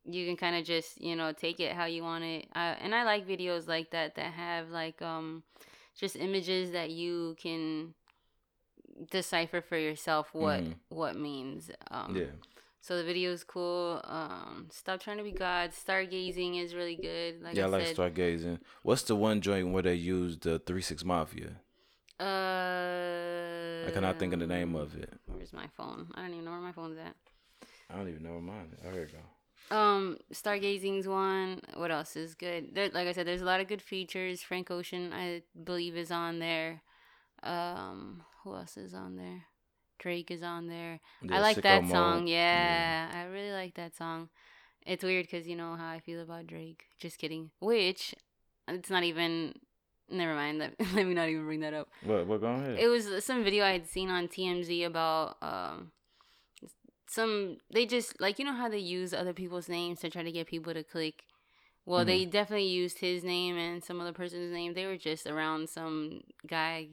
Speaker 2: you can kind of just you know take it how you want it. I, and I like videos like that that have like um, just images that you can decipher for yourself what
Speaker 1: Mhm.
Speaker 2: what means. Um,
Speaker 1: Yeah.
Speaker 2: So the video is cool. Um, stop trying to be God. Stargazing is really good. Like
Speaker 1: yeah, I
Speaker 2: I,
Speaker 1: like
Speaker 2: said.
Speaker 1: stargazing. What's the one joint where they used the Three Six Mafia?
Speaker 2: uh,
Speaker 1: I cannot think of the name of it.
Speaker 2: Where's my phone? I don't even know where my phone's at.
Speaker 1: I don't even know where mine. is. Oh, here you go.
Speaker 2: Um, Stargazing's one. What else is good? There, like I said, there's a lot of good features. Frank Ocean, I believe, is on there. Um, who else is on there? Drake is on there. I like
Speaker 1: Sicko
Speaker 2: that song. Yeah, I really like that song. It's weird because you know how I feel about Drake. Just kidding. Which, it's not even. Never mind. Let, let me not even bring that up.
Speaker 1: What? What? Go ahead.
Speaker 2: It was some video I had seen on TMZ about um some they just like you know how they use other people's names to try to get people to click. Well, they definitely used his name and some other person's name. They were just around some guy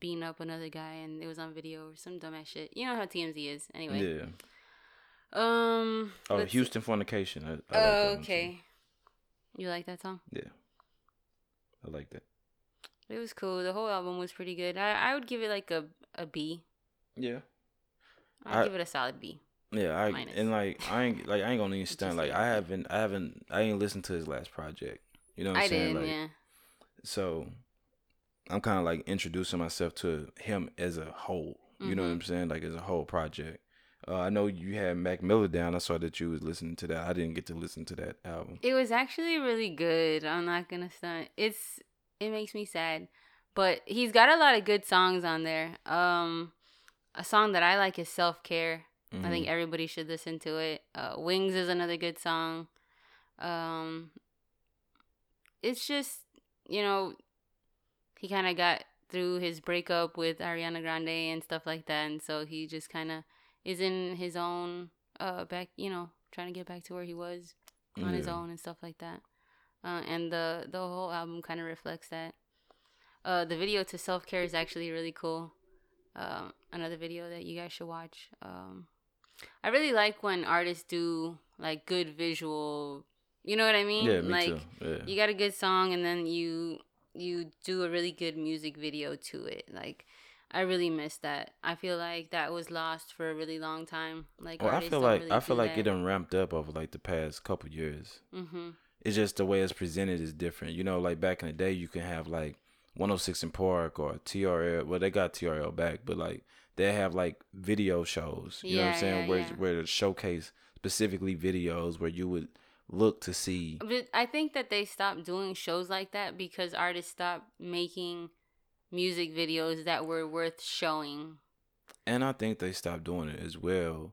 Speaker 2: beating up another guy and it was on video or some dumbass shit. You know how TMZ is. Anyway.
Speaker 1: yeah.
Speaker 2: Um
Speaker 1: Oh, Houston Fornication. I, I
Speaker 2: Oh, okay. You like that song?
Speaker 1: Yeah. I like that.
Speaker 2: It was cool. The whole album was pretty good. I, I would give it like a, a B.
Speaker 1: Yeah.
Speaker 2: I'd
Speaker 1: I-
Speaker 2: give it a solid B.
Speaker 1: Yeah, I
Speaker 2: Minus.
Speaker 1: and like I ain't like I ain't gonna even stunt. Like I haven't I haven't I ain't listened to his last project. You know what I'm
Speaker 2: I
Speaker 1: saying?
Speaker 2: did,
Speaker 1: like
Speaker 2: yeah.
Speaker 1: so I'm kinda like introducing myself to him as a whole. You know what
Speaker 2: Mhm.
Speaker 1: I'm saying? Like as a whole project. Uh, I know you had Mac Miller down. I saw that you was listening to that. I didn't get to listen to that album.
Speaker 2: It was actually really good. I'm not gonna stunt. It's it makes me sad, but he's got a lot of good songs on there. Um, a song that I like is "Self Care." I think
Speaker 1: Mhm.
Speaker 2: everybody should listen to it. Uh, "Wings" is another good song. Um, it's just you know, he kind of got through his breakup with Ariana Grande and stuff like that, and so he just kind of is in his own uh back, you know, trying to get back to where he was on his own and stuff like that. Uh, and the the whole album kind of reflects that. Uh, the video to self care is actually really cool. Um, another video that you guys should watch. Um, I really like when artists do like good visual. You know what I mean?
Speaker 1: Yeah, me
Speaker 2: like
Speaker 1: too. Yeah.
Speaker 2: you got a good song and then you you do a really good music video to it. Like I really miss that. I feel like that was lost for a really long time. Like
Speaker 1: well, I feel like
Speaker 2: really
Speaker 1: I feel like it
Speaker 2: that.
Speaker 1: done ramped up over like the past couple years.
Speaker 2: Mhm.
Speaker 1: it's just the way it's presented is different. You know, like back in the day, you can have like 106 & Park or TRL. Well, they got TRL back, but like they have like video shows. You know what I'm saying?
Speaker 2: yeah,
Speaker 1: where
Speaker 2: yeah.
Speaker 1: where they showcase specifically videos where you would look to see.
Speaker 2: But I think that they stopped doing shows like that because artists stopped making music videos that were worth showing.
Speaker 1: And I think they stopped doing it as well.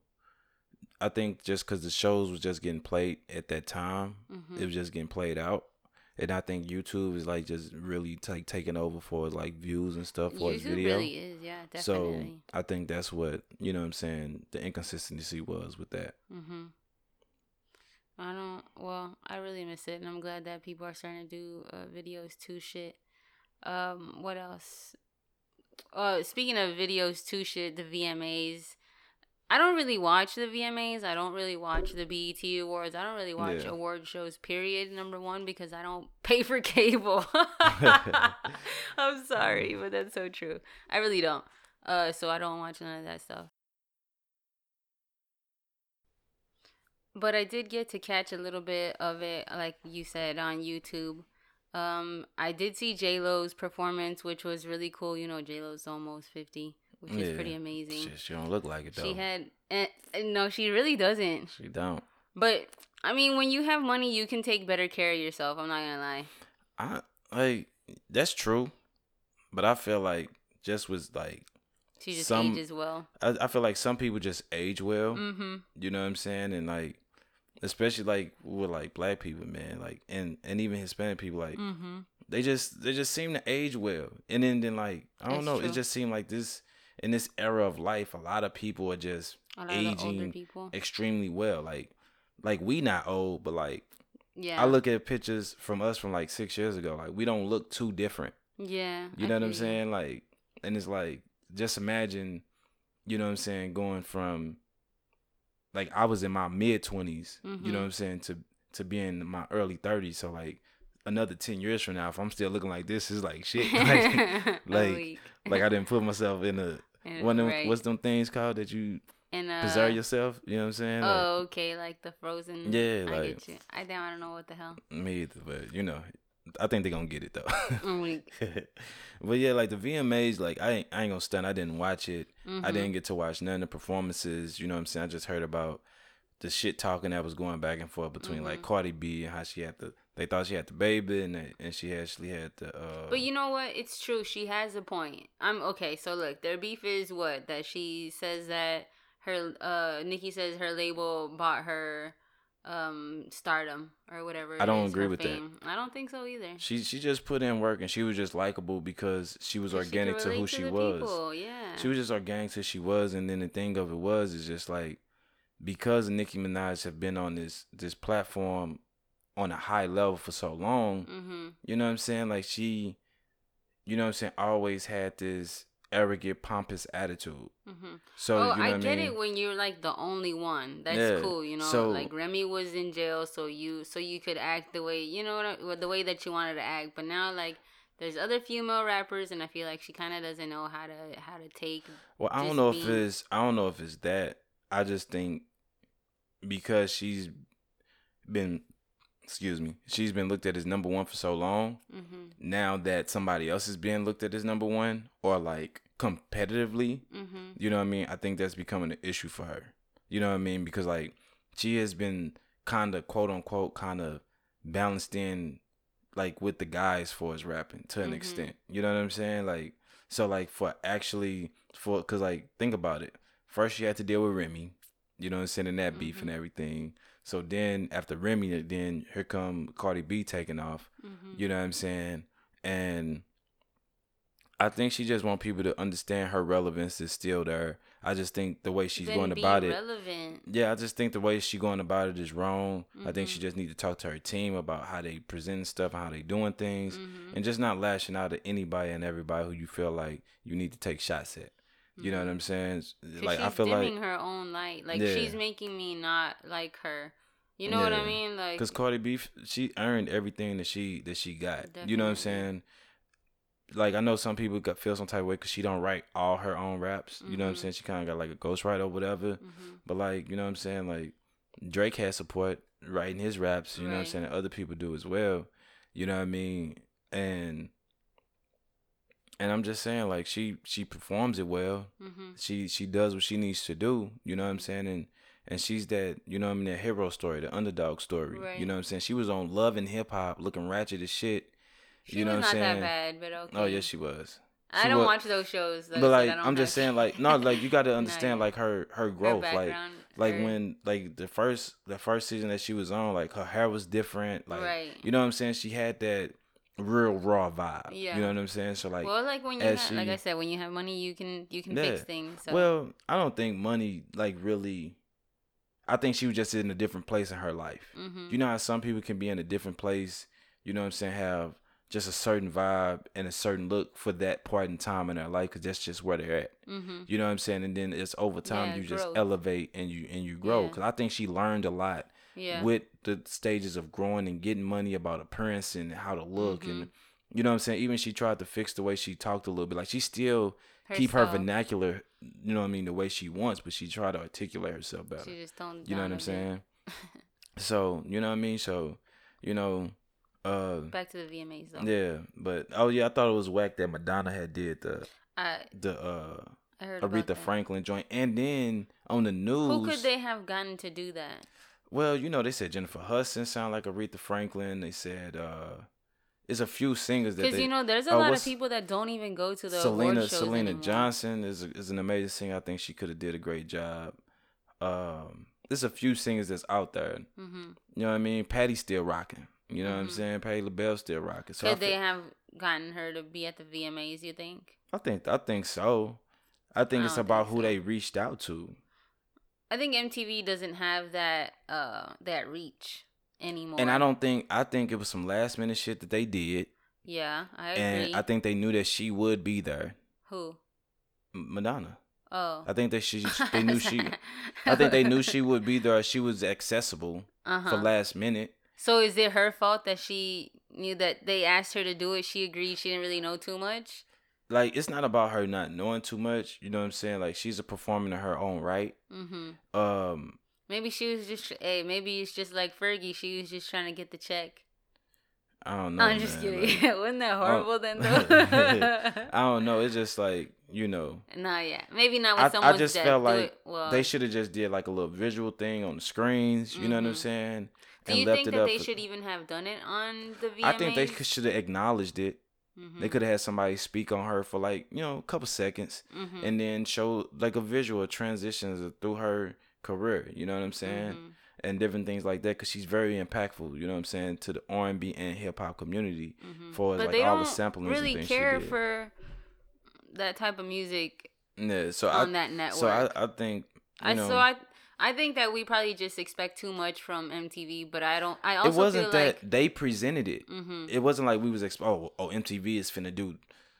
Speaker 1: I think just because the shows was just getting played at that time,
Speaker 2: Mhm.
Speaker 1: it was just getting played out. And I think YouTube is like just really like taking over for like views and stuff for its
Speaker 2: YouTube
Speaker 1: video.
Speaker 2: really is, yeah,
Speaker 1: So. I think that's what you know. what I'm saying the inconsistency was with that.
Speaker 2: mhm. I don't. Well, I really miss it, and I'm glad that people are starting to do uh, videos too. shit. Um, what else? Uh, speaking of videos too. shit, the VMAs. I don't really watch the VMAs. I don't really watch the BET Awards. I don't really watch
Speaker 1: Yeah.
Speaker 2: award shows. Period. Number one, because I don't pay for cable. I'm sorry, but that's so true. I really don't. Uh, so I don't watch none of that stuff. But I did get to catch a little bit of it, like you said, on YouTube. Um, I did see J Lo's performance, which was really cool. You know, J Lo's almost fifty, which is pretty amazing.
Speaker 1: Shit, she don't look like it though.
Speaker 2: She had, and, no, she really doesn't.
Speaker 1: She don't.
Speaker 2: But I mean, when you have money, you can take better care of yourself. I'm not gonna lie.
Speaker 1: I like that's true, but I feel like just was like
Speaker 2: She just
Speaker 1: Some-
Speaker 2: ages well.
Speaker 1: I, I feel like some people just age well.
Speaker 2: Mm-hmm.
Speaker 1: You know what I'm saying? And like especially like with like black people, man, like and and even Hispanic people, like
Speaker 2: Mm-hmm.
Speaker 1: they just they just seem to age well. And then then like I don't
Speaker 2: That's
Speaker 1: know,
Speaker 2: true.
Speaker 1: it just seemed like this in this era of life, a lot of people are just
Speaker 2: A lot of the older
Speaker 1: aging extremely well. Like like we not old, but like
Speaker 2: Yeah.
Speaker 1: I look at pictures from us from like six years ago. Like we don't look too different.
Speaker 2: Yeah.
Speaker 1: You
Speaker 2: I
Speaker 1: know what I'm saying? Like, and it's like just imagine, you know what I'm saying, going from like I was in my mid 20s. You
Speaker 2: Mhm.
Speaker 1: know what I'm saying to to being in my early 30s. So like another 10 years from now, if I'm still looking like this, is like shit. like, like-. Like I didn't put myself in a
Speaker 2: And-
Speaker 1: one of them,
Speaker 2: right.
Speaker 1: what's them things called that you
Speaker 2: and, uh,
Speaker 1: preserve yourself. You know what I'm saying? Like,
Speaker 2: Oh, okay, like the frozen.
Speaker 1: Yeah,
Speaker 2: I
Speaker 1: like-
Speaker 2: get you. I damn, I don't know what the hell.
Speaker 1: me either, but you know, I think they're gonna get it though. But yeah, like the VMAs, like I ain't, I ain't gonna stunt. I didn't watch it. I
Speaker 2: Mhm.
Speaker 1: didn't get to watch none of the performances. You know what I'm saying? I just heard about the shit talking that was going back and forth between like
Speaker 2: Mhm.
Speaker 1: Cardi B and how she had the. They thought she had the baby and they, and she actually had the. Uh,
Speaker 2: But you know what? It's true. She has a point. I'm okay. So look, their beef is what that she says that her uh Nicki says her label bought her um stardom or whatever.
Speaker 1: I don't agree with that.
Speaker 2: I don't think so either.
Speaker 1: she she just put in work and she was just likable because she was
Speaker 2: Because she
Speaker 1: organic to who
Speaker 2: relate
Speaker 1: she was.
Speaker 2: people, Yeah.
Speaker 1: She was just organic to she was, and then the thing of it was is just like because Nicki Minaj have been on this this platform on a high level for so long,
Speaker 2: mm-hmm.
Speaker 1: you know what I'm saying? Like she, you know what I'm saying, always had this arrogant, pompous attitude.
Speaker 2: Mm-hmm.
Speaker 1: So
Speaker 2: oh,
Speaker 1: you know
Speaker 2: I get
Speaker 1: I mean?
Speaker 2: it when you're like the only one. That's
Speaker 1: Yeah,
Speaker 2: cool, you know.
Speaker 1: so-
Speaker 2: like Remy was in jail, so you so you could act the way you know what I, the way that you wanted to act. But now, like, there's other female rappers, and I feel like she kind of doesn't know how to how to take.
Speaker 1: Well, I don't know if it's I don't know if it's that. I just think because she's been excuse me, she's been looked at as number one for so long.
Speaker 2: Mm-hmm.
Speaker 1: Now that somebody else is being looked at as number one, or like competitively,
Speaker 2: Mm-hmm.
Speaker 1: you know what I mean? I think that's becoming an issue for her. You know what I mean? Because like she has been kind of quote unquote kind of balanced in like with the guys for his rapping to an
Speaker 2: Mhm.
Speaker 1: extent. You know what I'm saying? Like so like for actually for cuz like think about it. First she had to deal with Remy. You know what I'm saying? And that beef and
Speaker 2: Mhm.
Speaker 1: everything. So then after Remy then here come Cardi B taking off.
Speaker 2: Mm-hmm.
Speaker 1: You know what I'm saying? And I think she just want people to understand her relevance is still there. I just think the way she's
Speaker 2: then
Speaker 1: going about it.
Speaker 2: relevant.
Speaker 1: Yeah, I just think the way she's going about it is wrong. I think she
Speaker 2: Mhm.
Speaker 1: just need to talk to her team about how they present stuff, and how they doing things,
Speaker 2: Mhm.
Speaker 1: and just not lashing out at anybody and everybody who you feel like you need to take shots at. You know what
Speaker 2: Mhm.
Speaker 1: I'm saying? Like
Speaker 2: she's
Speaker 1: I feel like
Speaker 2: her own light. Like
Speaker 1: Yeah.
Speaker 2: she's making me not like her. You know what I mean? Like
Speaker 1: because Cardi B, she earned everything that she that she got. You know what I'm saying? Like I know some people got feel some type of way because she don't write all her own raps. You know what I'm
Speaker 2: Mhm.
Speaker 1: saying? She kind of got like a ghostwriter or whatever.
Speaker 2: Mhm.
Speaker 1: But like, you know what I'm saying? Like Drake has support writing his raps, you know what I'm saying? And other people do as well. You know what I mean? And and I'm just saying like she she performs it well.
Speaker 2: Mhm.
Speaker 1: She she does what she needs to do, you know what I'm saying? And and she's that, you know what I mean, that hero story, the underdog story.
Speaker 2: Right.
Speaker 1: You know what I'm saying? She was on Love and Hip Hop looking ratchet as shit.
Speaker 2: She
Speaker 1: you know
Speaker 2: was
Speaker 1: what I'm
Speaker 2: not
Speaker 1: saying?
Speaker 2: that bad, but okay.
Speaker 1: Oh yes, she was.
Speaker 2: I don't
Speaker 1: wa-
Speaker 2: watch those shows. Like
Speaker 1: but like I'm just saying like no, like you got to understand like her her
Speaker 2: Her
Speaker 1: growth like like
Speaker 2: her-
Speaker 1: when like the first the first season that she was on like her hair was different like
Speaker 2: Right.
Speaker 1: you know what i'm saying she had that real raw vibe
Speaker 2: Yeah.
Speaker 1: you know what i'm saying so like
Speaker 2: well, like when you have, like I said, when you have money, you can you can
Speaker 1: Yeah.
Speaker 2: fix things. So.
Speaker 1: well i don't think money like really i think she was just in a different place in her life
Speaker 2: hmm
Speaker 1: you know how some people can be in a different place you know what i'm saying have just a certain vibe and a certain look for that part in time in their life because that's just where they're at
Speaker 2: hmm
Speaker 1: You know what I'm saying? And then it's over time
Speaker 2: Yeah,
Speaker 1: you just elevate and you and you grow.
Speaker 2: Yeah.
Speaker 1: Cause I think she learned a lot
Speaker 2: Yeah.
Speaker 1: with the stages of growing and getting money about appearance and how to look and
Speaker 2: Mm-hmm.
Speaker 1: you know what I'm saying. Even she tried to fix the way she talked a little bit. Like she still keep her vernacular. You know what I mean? The way she wants, but she tried to articulate herself better.
Speaker 2: She just toned
Speaker 1: You know what I'm saying? so you know what I mean. So you know, uh,
Speaker 2: Back to the VMAs though.
Speaker 1: yeah. But oh yeah, I thought it was whack that Madonna had did the
Speaker 2: I
Speaker 1: the uh Aretha. Franklin joint, and then on the news,
Speaker 2: Who could they have gotten to do that?
Speaker 1: Well, you know, they said Jennifer Hudson sound like Aretha Franklin. They said uh, it's a few singers that
Speaker 2: Because you know, there's a
Speaker 1: Oh,
Speaker 2: lot of people that don't even go to the
Speaker 1: Selena Selena
Speaker 2: anymore.
Speaker 1: Johnson is a, is an amazing singer. I think she could have did a great job. Um, there's a few singers that's out there.
Speaker 2: Mm-hmm.
Speaker 1: You know what I mean? Patti's still rocking. You know what I'm
Speaker 2: Mhm.
Speaker 1: saying? Patti LaBelle still rocking. So
Speaker 2: Could they have gotten her to be at the VMAs? You think?
Speaker 1: I think I think so. I think
Speaker 2: I
Speaker 1: it's about
Speaker 2: think
Speaker 1: who
Speaker 2: so.
Speaker 1: they reached out to.
Speaker 2: I think MTV doesn't have that uh that reach anymore.
Speaker 1: And I don't think I think it was some last minute shit that they did.
Speaker 2: Yeah, I agree.
Speaker 1: and I think they knew that she would be there.
Speaker 2: who?
Speaker 1: Madonna.
Speaker 2: Oh,
Speaker 1: I think that she they knew she I think they knew she would be there. She was accessible
Speaker 2: uh-huh.
Speaker 1: for last minute.
Speaker 2: So is it her fault that she knew that they asked her to do it? She agreed. She didn't really know too much.
Speaker 1: Like it's not about her not knowing too much. You know what I'm saying? Like she's a performer in her own right.
Speaker 2: Mm-hmm.
Speaker 1: Um,
Speaker 2: Maybe she was just. Hey, maybe it's just like Fergie. She was just trying to get the check.
Speaker 1: I don't know.
Speaker 2: I'm just kidding.
Speaker 1: Like,
Speaker 2: Wasn't that horrible then though?
Speaker 1: I don't know. It's just like you know.
Speaker 2: nah, yeah. Maybe not
Speaker 1: I,
Speaker 2: with
Speaker 1: I just
Speaker 2: that
Speaker 1: felt like
Speaker 2: well.
Speaker 1: they should have just did like a little visual thing on the screens. You know what I'm
Speaker 2: Mhm.
Speaker 1: saying?
Speaker 2: Do
Speaker 1: and
Speaker 2: you
Speaker 1: left
Speaker 2: think
Speaker 1: it
Speaker 2: that they
Speaker 1: for-
Speaker 2: should even have done it on the VMAs?
Speaker 1: I think they should have acknowledged it.
Speaker 2: Mm-hmm.
Speaker 1: They could have had somebody speak on her for like you know a couple seconds,
Speaker 2: Mm-hmm.
Speaker 1: and then show like a visual transitions through her career. You know what I'm saying?
Speaker 2: Mm-hmm.
Speaker 1: And different things like that because she's very impactful. You know what I'm saying to the R and B and hip hop community
Speaker 2: Mhm.
Speaker 1: for like all the sampling
Speaker 2: really
Speaker 1: and things
Speaker 2: care for that type of music
Speaker 1: yeah, so
Speaker 2: on
Speaker 1: I
Speaker 2: that network.
Speaker 1: so I I think you
Speaker 2: I
Speaker 1: know
Speaker 2: so I I think that we probably just expect too much from MTV, but I don't. I also
Speaker 1: it wasn't that
Speaker 2: like
Speaker 1: they presented it.
Speaker 2: hmm
Speaker 1: It wasn't like we was exp- oh oh MTV is finna do.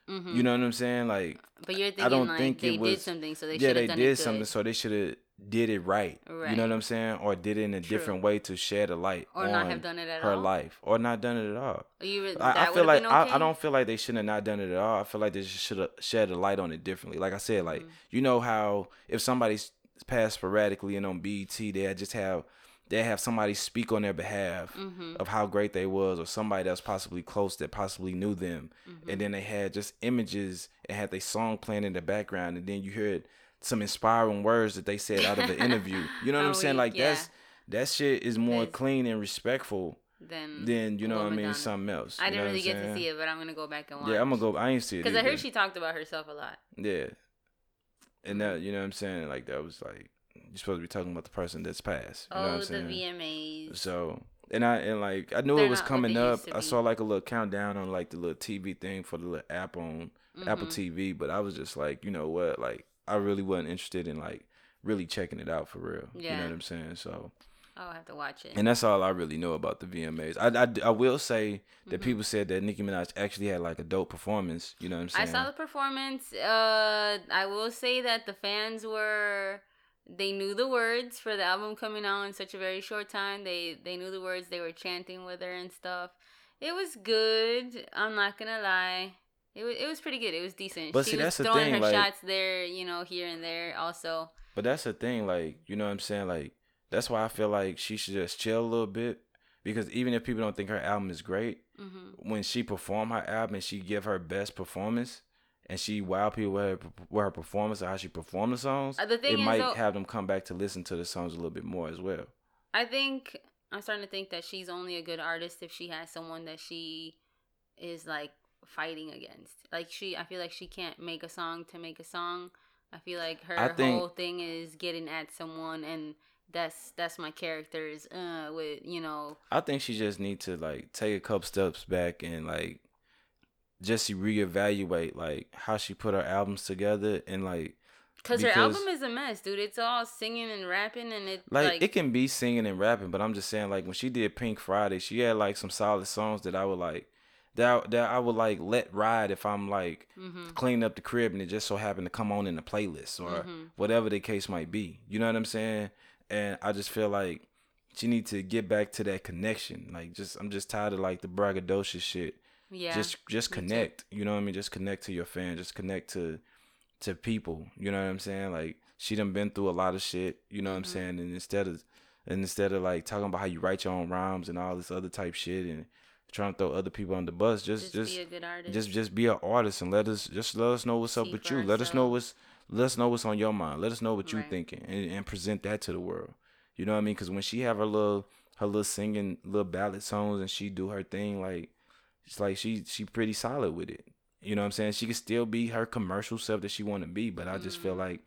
Speaker 2: hmm
Speaker 1: You know what I'm saying? Like
Speaker 2: but you're thinking
Speaker 1: I don't
Speaker 2: like
Speaker 1: think
Speaker 2: they
Speaker 1: it was.
Speaker 2: did something, so they
Speaker 1: yeah, they
Speaker 2: done
Speaker 1: did something, so they should have did it right.
Speaker 2: right.
Speaker 1: You know what I'm saying? Or did it in a
Speaker 2: True.
Speaker 1: different way to shed a light
Speaker 2: or
Speaker 1: on
Speaker 2: not have done it at
Speaker 1: her
Speaker 2: all.
Speaker 1: life, or not done it at all.
Speaker 2: Re-
Speaker 1: I, I feel like
Speaker 2: been
Speaker 1: I,
Speaker 2: okay?
Speaker 1: I don't feel like they should have not done it at all. I feel like they should have shed a light on it differently. Like I said, like
Speaker 2: Mhm.
Speaker 1: you know how if somebody s- pass sporadically and on BET they just have they have somebody speak on their behalf
Speaker 2: Mm-hmm.
Speaker 1: of how great they was or somebody that's possibly close that possibly knew them.
Speaker 2: Mm-hmm.
Speaker 1: and then they had just images and had their song playing in the background and then you heard some inspiring words that they said out of the interview. You know what
Speaker 2: Oh,
Speaker 1: i'm saying?
Speaker 2: we-
Speaker 1: like that's that shit is more
Speaker 2: That's-
Speaker 1: clean and respectful
Speaker 2: than
Speaker 1: than you know what i mean something else.
Speaker 2: I didn't really get to see it, but I'm gonna go back and watch.
Speaker 1: yeah i'm gonna go i ain't see it
Speaker 2: because I heard she talked about herself a lot.
Speaker 1: yeah and that you know what i'm saying like that was like you're supposed to be talking about the person that's passed you know what
Speaker 2: Oh,
Speaker 1: i'm saying?
Speaker 2: the VMAs.
Speaker 1: So and I and like I knew
Speaker 2: They're
Speaker 1: it was coming up. I saw like a little countdown on like the little TV thing for the little app on Apple
Speaker 2: Mhm.
Speaker 1: TV, but I was just like, you know what, like I really wasn't interested in like really checking it out for real. Yeah. You know what I'm saying? So
Speaker 2: I'll have to watch it.
Speaker 1: and that's all I really know about the VMAs. I I, I will say that
Speaker 2: Mhm.
Speaker 1: people said that Nicki Minaj actually had like a dope performance. You know what I'm saying?
Speaker 2: I saw the performance. Uh, I will say that the fans were they knew the words for the album coming out in such a very short time. They they knew the words. They were chanting with her and stuff. It was good. I'm not gonna lie. It was it was pretty good. It was decent.
Speaker 1: But
Speaker 2: she
Speaker 1: see,
Speaker 2: was
Speaker 1: that's the thing,
Speaker 2: her
Speaker 1: like-
Speaker 2: shots there, you know, here and there. Also,
Speaker 1: But that's the thing, like, you know what I'm saying? Like, that's why I feel like she should just chill a little bit. Because even if people don't think her album is great,
Speaker 2: hmm
Speaker 1: when she perform her album and she give her best performance and she wow people with her, with her performance or how she perform the songs,
Speaker 2: Uh, the thing
Speaker 1: it might
Speaker 2: though-
Speaker 1: have them come back to listen to the songs a little bit more as well.
Speaker 2: I think I'm starting to think that she's only a good artist if she has someone that she is like fighting against. Like she, I feel like she can't make a song to make a song. I feel like her
Speaker 1: think-
Speaker 2: whole thing is getting at someone, and that's that's my characters. Uh, with you know,
Speaker 1: I think she just need to like take a couple steps back and like just reevaluate like how she put her albums together and like
Speaker 2: because her album is a mess, dude. It's all singing and rapping, and it
Speaker 1: like,
Speaker 2: like,
Speaker 1: it can be singing and rapping, but I'm just saying like when she did Pink Friday, she had like some solid songs that I would like that that I would like let ride if I'm like
Speaker 2: hmm
Speaker 1: cleaning up the crib and it just so happened to come on in the playlist or
Speaker 2: Mhm.
Speaker 1: whatever the case might be. You know what I'm saying? And I just feel like she need to get back to that connection. Like just I'm just tired of like the braggadocious shit.
Speaker 2: yeah,
Speaker 1: Just just connect. You know what I mean? Just connect to your fan. Just connect to to people. You know what I'm saying? Like she done been through a lot of shit. You know what I'm
Speaker 2: Mhm.
Speaker 1: saying? And instead of and instead of like talking about how you write your own rhymes and all this other type shit and trying to throw other people on the bus, just
Speaker 2: just,
Speaker 1: just
Speaker 2: be a good artist.
Speaker 1: just just be an artist and let us just let us know what's up
Speaker 2: See
Speaker 1: with you. Let us know what's let us know what's on your mind. Let us know what you
Speaker 2: Right.
Speaker 1: thinking and, and present that to the world. You know what I mean? Because when she have her little her little singing little ballad songs and she do her thing, like it's like she she pretty solid with it. You know what I'm saying? She can still be her commercial self that she want to be, but I just feel
Speaker 2: Mhm.
Speaker 1: like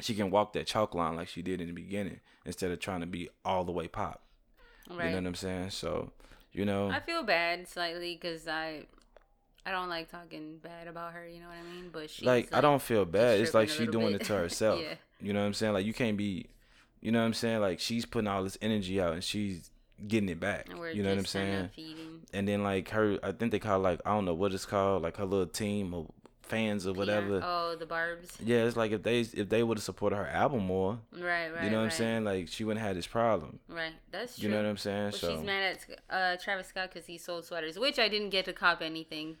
Speaker 1: she can walk that chalk line like she did in the beginning instead of trying to be all the way pop.
Speaker 2: right.
Speaker 1: You know what I'm saying? So, you know,
Speaker 2: I feel bad slightly because I I don't like talking bad about her. You know what I mean? But she's
Speaker 1: like, I don't feel bad. It's like she doing
Speaker 2: bit.
Speaker 1: it to herself.
Speaker 2: yeah.
Speaker 1: You know what I'm saying? Like you can't be, you know what I'm saying? Like she's putting all this energy out and she's getting it back. You know what I'm saying? And then like her, I think they call like I don't know what it's called, like her little team of fans or whatever.
Speaker 2: Oh, the barbs.
Speaker 1: Yeah, it's like if they if they would have supported her album more,
Speaker 2: Right, right.
Speaker 1: you know what I'm saying? Like she wouldn't have this problem.
Speaker 2: Right. That's true.
Speaker 1: You know what I'm saying?
Speaker 2: But
Speaker 1: so
Speaker 2: she's mad at uh, Travis Scott because he sold sweaters, which I didn't get to cop anything.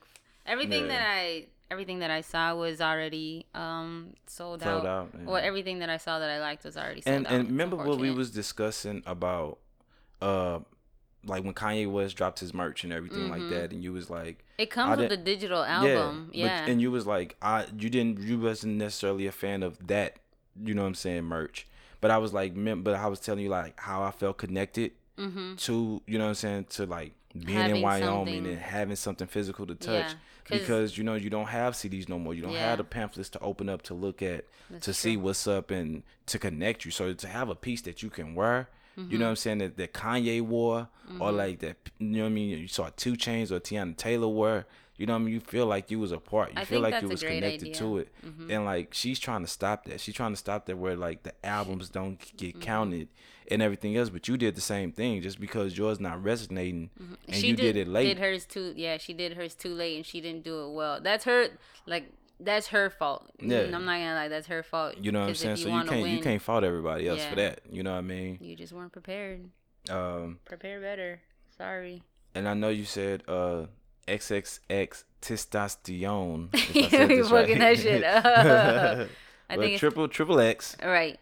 Speaker 2: Everything
Speaker 1: Yeah.
Speaker 2: that I everything that I saw was already um sold,
Speaker 1: sold
Speaker 2: out.
Speaker 1: out. yeah.
Speaker 2: Well, everything that I saw that I liked was already sold
Speaker 1: and
Speaker 2: out.
Speaker 1: and remember what we was discussing about uh like when Kanye West dropped his merch and everything like
Speaker 2: Mhm.
Speaker 1: that and you was like
Speaker 2: It comes with the digital album. Yeah.
Speaker 1: But, and you was like, I you didn't you wasn't necessarily a fan of that, you know what I'm saying, merch. But I was like, mem- but I was telling you like how I felt connected
Speaker 2: mm-hmm.
Speaker 1: to, you know what I'm saying, to like being in Wyoming
Speaker 2: something-
Speaker 1: and having something physical to touch.
Speaker 2: Yeah.
Speaker 1: Because you know you don't have CDs no more. You don't
Speaker 2: Yeah.
Speaker 1: have the pamphlets to open up to look at
Speaker 2: That's
Speaker 1: to see what's up and to connect you. So to have a piece that you can wear, you
Speaker 2: Mm-hmm.
Speaker 1: know what I'm saying, that, that Kanye wore, or like that, you know what I mean, you saw 2 Chainz or Teyana Taylor wore, you know what I mean, you feel like you was a part. You
Speaker 2: I
Speaker 1: feel like you was connected
Speaker 2: idea.
Speaker 1: to it.
Speaker 2: Mhm.
Speaker 1: And like she's trying to stop that. She's trying to stop that where like the albums don't get
Speaker 2: Mm-hmm.
Speaker 1: counted and everything else. But you did the same thing just because yours not resonating and
Speaker 2: she
Speaker 1: you did, it late.
Speaker 2: Did hers too? Yeah, she did hers too late, and she didn't do it well. That's her. Like that's her fault.
Speaker 1: Yeah.
Speaker 2: I'm not gonna lie. That's her fault.
Speaker 1: you know what I'm saying?
Speaker 2: if
Speaker 1: so you can't you can't fault everybody else for that. You know what I mean?
Speaker 2: You just weren't prepared.
Speaker 1: Um
Speaker 2: Prepare better. Sorry.
Speaker 1: and I know you said uh XXX testosterone. if I
Speaker 2: You
Speaker 1: said
Speaker 2: be
Speaker 1: this
Speaker 2: fucking that shit up. I
Speaker 1: But
Speaker 2: think
Speaker 1: triple triple X.
Speaker 2: right.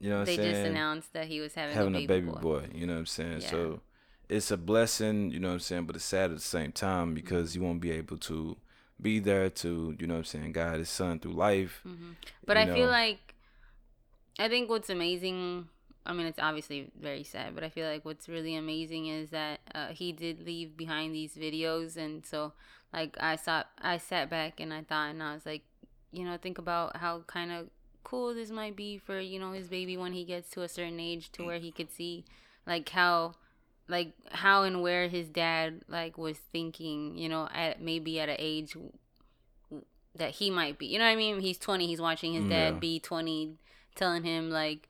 Speaker 1: You know what
Speaker 2: they
Speaker 1: I'm saying?
Speaker 2: They just announced that he was having,
Speaker 1: having
Speaker 2: a baby, boy.
Speaker 1: You know what I'm saying?
Speaker 2: Yeah.
Speaker 1: So it's a blessing, you know what I'm saying, but it's sad at the same time because you won't be able to be there to, you know what I'm saying, guide his son through life.
Speaker 2: hmm But I feel like, I think what's amazing. I mean, it's obviously very sad, but I feel like what's really amazing is that uh, he did leave behind these videos, and so like I saw, I sat back and I thought, and I was like, you know, think about how kind of cool this might be for you know his baby when he gets to a certain age to where he could see like how like how and where his dad like was thinking you know at maybe at an age that he might be you know what i mean he's 20 he's watching his dad
Speaker 1: Yeah.
Speaker 2: be 20 telling him like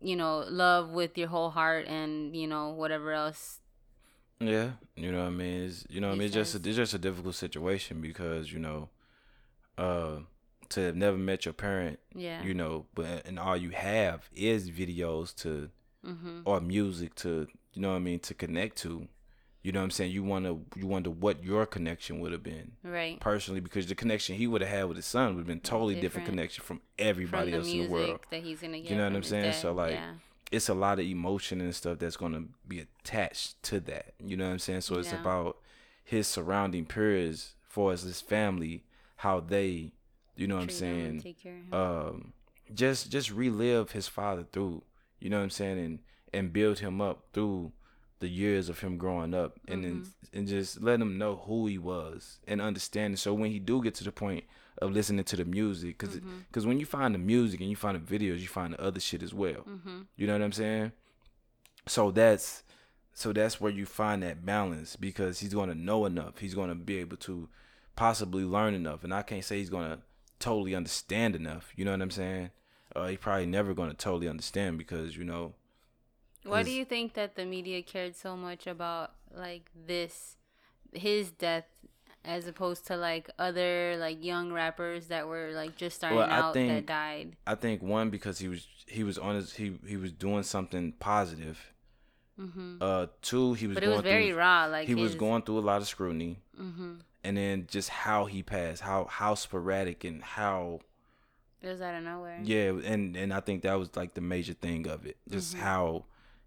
Speaker 2: you know love with your whole heart and you know whatever else
Speaker 1: Yeah, you know what I mean. It's, you know what I mean. It's just a, it's just a difficult situation because you know, uh, to have never met your parent,
Speaker 2: yeah
Speaker 1: you know, but and all you have is videos to
Speaker 2: mm-hmm
Speaker 1: or music to you know what I mean to connect to. You know what I'm saying? You wanna you wonder what your connection would have been
Speaker 2: right
Speaker 1: personally because the connection he would have had with his son would have been totally different,
Speaker 2: Different.
Speaker 1: connection from
Speaker 2: from
Speaker 1: everybody
Speaker 2: the
Speaker 1: else in the world.
Speaker 2: that he's gonna get
Speaker 1: know what I'm saying?
Speaker 2: dad.
Speaker 1: So, like,
Speaker 2: yeah
Speaker 1: it's a lot of emotion and stuff that's gonna be attached to that. You know what I'm saying? So it's
Speaker 2: Yeah.
Speaker 1: about his surrounding peers, for as his family, how they, you know what I'm
Speaker 2: Treat
Speaker 1: saying,
Speaker 2: take care of him.
Speaker 1: um, just just relive his father through. You know what I'm saying, and and build him up through the years of him growing up, and
Speaker 2: Mm-hmm.
Speaker 1: and just let him know who he was and understand. So when he do get to the point of listening to the music, because
Speaker 2: Mm-hmm.
Speaker 1: when you find the music and you find the videos, you find the other shit as well.
Speaker 2: mm-hmm
Speaker 1: You know what I'm saying? So that's so that's where you find that balance because he's going to know enough. He's going to be able to possibly learn enough, and I can't say he's going to totally understand enough. You know what I'm saying? Uh, he probably never going to totally understand because you know
Speaker 2: Why do you think that the media cared so much about like this, his death, as opposed to like other like young rappers that were like just starting
Speaker 1: Well,
Speaker 2: out that died?
Speaker 1: I think one because he was he was on his he he was doing something positive.
Speaker 2: Mm-hmm.
Speaker 1: Uh, two he was
Speaker 2: But it was very
Speaker 1: through
Speaker 2: raw. Like
Speaker 1: he was going through a lot of scrutiny,
Speaker 2: mm-hmm.
Speaker 1: and then just how he passed, how how sporadic and how
Speaker 2: It was out of nowhere.
Speaker 1: Yeah, and and I think that was like the major thing of it, just
Speaker 2: Mm-hmm.
Speaker 1: how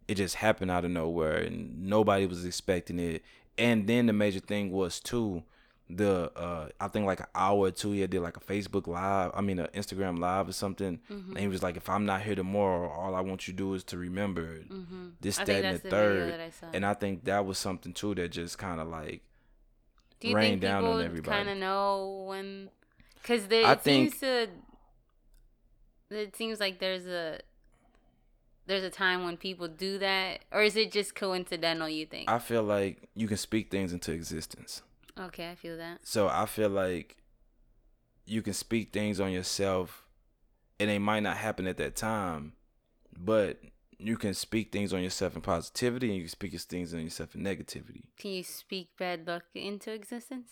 Speaker 1: it just happened out of nowhere and nobody was expecting it. And then the major thing was too, the uh I think like an hour or two he did like a Facebook live, I mean an Instagram live or something,
Speaker 2: Mm-hmm.
Speaker 1: and he was like, if I'm not here tomorrow, all I want you to do is to remember
Speaker 2: hmm
Speaker 1: this,
Speaker 2: I
Speaker 1: that, and the
Speaker 2: the
Speaker 1: third.
Speaker 2: I.
Speaker 1: And I think that was something too that just kind of like
Speaker 2: Do you
Speaker 1: rain
Speaker 2: think
Speaker 1: down on
Speaker 2: people
Speaker 1: everybody.
Speaker 2: kind of know when? Because there,
Speaker 1: I
Speaker 2: it
Speaker 1: think-
Speaker 2: seems to. It seems like there's a. There's a time when people do that, or is it just coincidental? You think?
Speaker 1: I feel like you can speak things into existence.
Speaker 2: okay, I feel that.
Speaker 1: So I feel like you can speak things on yourself and they might not happen at that time, but you can speak things on yourself in positivity and you can speak things on yourself in negativity.
Speaker 2: Can you speak bad luck into existence?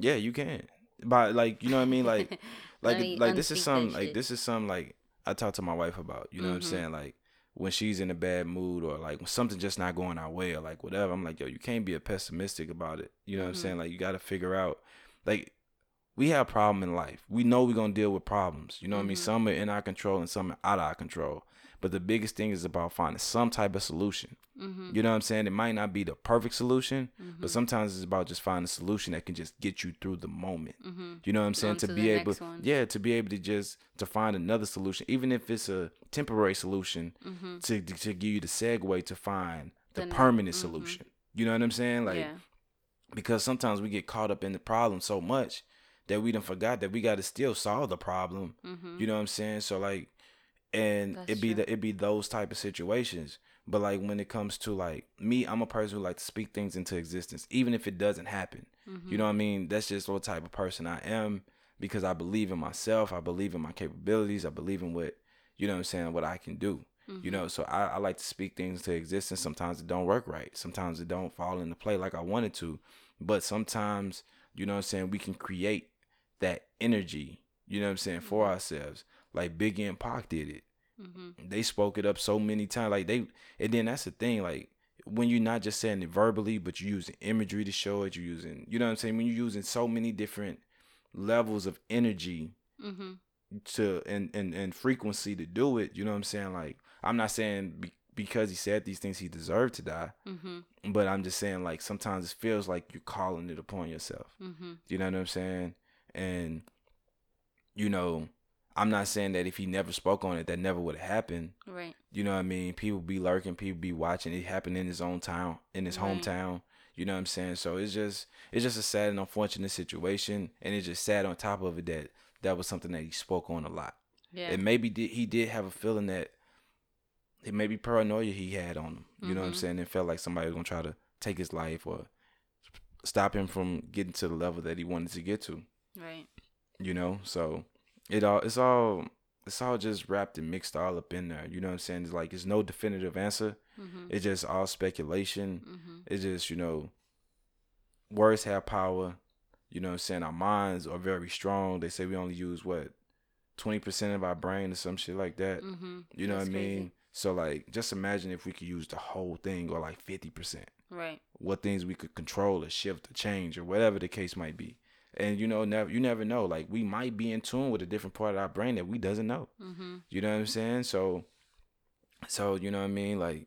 Speaker 1: Yeah, you can. By like, you know what I mean? Like like
Speaker 2: Let
Speaker 1: like this is some like this is some like I talk to my wife about, you know what I'm
Speaker 2: Mhm.
Speaker 1: saying? Like when she's in a bad mood or like when something's just not going our way or like whatever, I'm like, yo, you can't be a pessimistic about it. You know what I'm
Speaker 2: Mhm.
Speaker 1: saying? Like you gotta figure out like we have a problem in life. We know we're gonna deal with problems. You know what I mean?
Speaker 2: Mhm.
Speaker 1: Some are in our control and some are out of our control. But the biggest thing is about finding some type of solution.
Speaker 2: Mm-hmm.
Speaker 1: You know what I'm saying? It might not be the perfect solution,
Speaker 2: Mhm.
Speaker 1: but sometimes it's about just finding a solution that can just get you through the moment.
Speaker 2: Mm-hmm.
Speaker 1: You know what I'm saying? To
Speaker 2: to
Speaker 1: be able, yeah, to be able to just to find another solution, even if it's a temporary solution,
Speaker 2: Mm-hmm.
Speaker 1: to to give you the segue to find the,
Speaker 2: The ne-
Speaker 1: permanent
Speaker 2: mhm.
Speaker 1: solution. You know what I'm saying? Like
Speaker 2: yeah.
Speaker 1: because sometimes we get caught up in the problem so much that we done forgot that we got to still solve the problem.
Speaker 2: Mm-hmm.
Speaker 1: You know what I'm saying? So like, and
Speaker 2: That's
Speaker 1: it be
Speaker 2: true.
Speaker 1: the it be those type of situations. But like when it comes to like me, I'm a person who like to speak things into existence, even if it doesn't happen.
Speaker 2: Mm-hmm.
Speaker 1: You know what I mean? That's just what type of person I am because I believe in myself. I believe in my capabilities. I believe in what you know what I'm saying, what I can do.
Speaker 2: Mm-hmm.
Speaker 1: You know, so I, I like to speak things to existence. Sometimes it don't work right. Sometimes it don't fall into play like I wanted to. But sometimes, you know what I'm saying, we can create that energy, you know what I'm saying, for ourselves. Like Biggie and Pac did it.
Speaker 2: Mm-hmm.
Speaker 1: They spoke it up so many times. Like they and then that's the thing, like when you're not just saying it verbally, but you're using imagery to show it, you're using you know what I'm saying, when you're using so many different levels of energy
Speaker 2: Mm-hmm.
Speaker 1: to and, and and frequency to do it, you know what I'm saying? Like I'm not saying be, because he said these things he deserved to die,
Speaker 2: Mm-hmm.
Speaker 1: but I'm just saying like sometimes it feels like you're calling it upon yourself.
Speaker 2: Mm-hmm.
Speaker 1: You know what I'm saying? And you know, I'm not saying that if he never spoke on it, that never would have happened.
Speaker 2: Right.
Speaker 1: You know what I mean? People be lurking, people be watching. It happened in his own town, in his
Speaker 2: Right.
Speaker 1: hometown. You know what I'm saying? So it's just it's just a sad and unfortunate situation, and it's just sad on top of it that that was something that he spoke on a lot.
Speaker 2: Yeah.
Speaker 1: And maybe did, he did have a feeling that it may be paranoia he had on him. You know what I'm
Speaker 2: Mhm.
Speaker 1: saying? It felt like somebody was gonna try to take his life or stop him from getting to the level that he wanted to get to.
Speaker 2: right.
Speaker 1: You know, so it all it's all it's all just wrapped and mixed all up in there. You know what I'm saying? It's like there's no definitive answer.
Speaker 2: Mm-hmm.
Speaker 1: It's just all speculation.
Speaker 2: Mm-hmm.
Speaker 1: It's just, you know, words have power. You know what I'm saying? Our minds are very strong. They say we only use what, twenty percent of our brain or some shit like that.
Speaker 2: Mm-hmm.
Speaker 1: You know
Speaker 2: That's
Speaker 1: what I
Speaker 2: crazy.
Speaker 1: mean? So like just imagine if we could use the whole thing or like fifty percent.
Speaker 2: Right.
Speaker 1: What things we could control or shift or change or whatever the case might be. And you know, never you never know. Like we might be in tune with a different part of our brain that we doesn't know.
Speaker 2: Mm-hmm.
Speaker 1: You know what I'm saying? So so you know what I mean? Like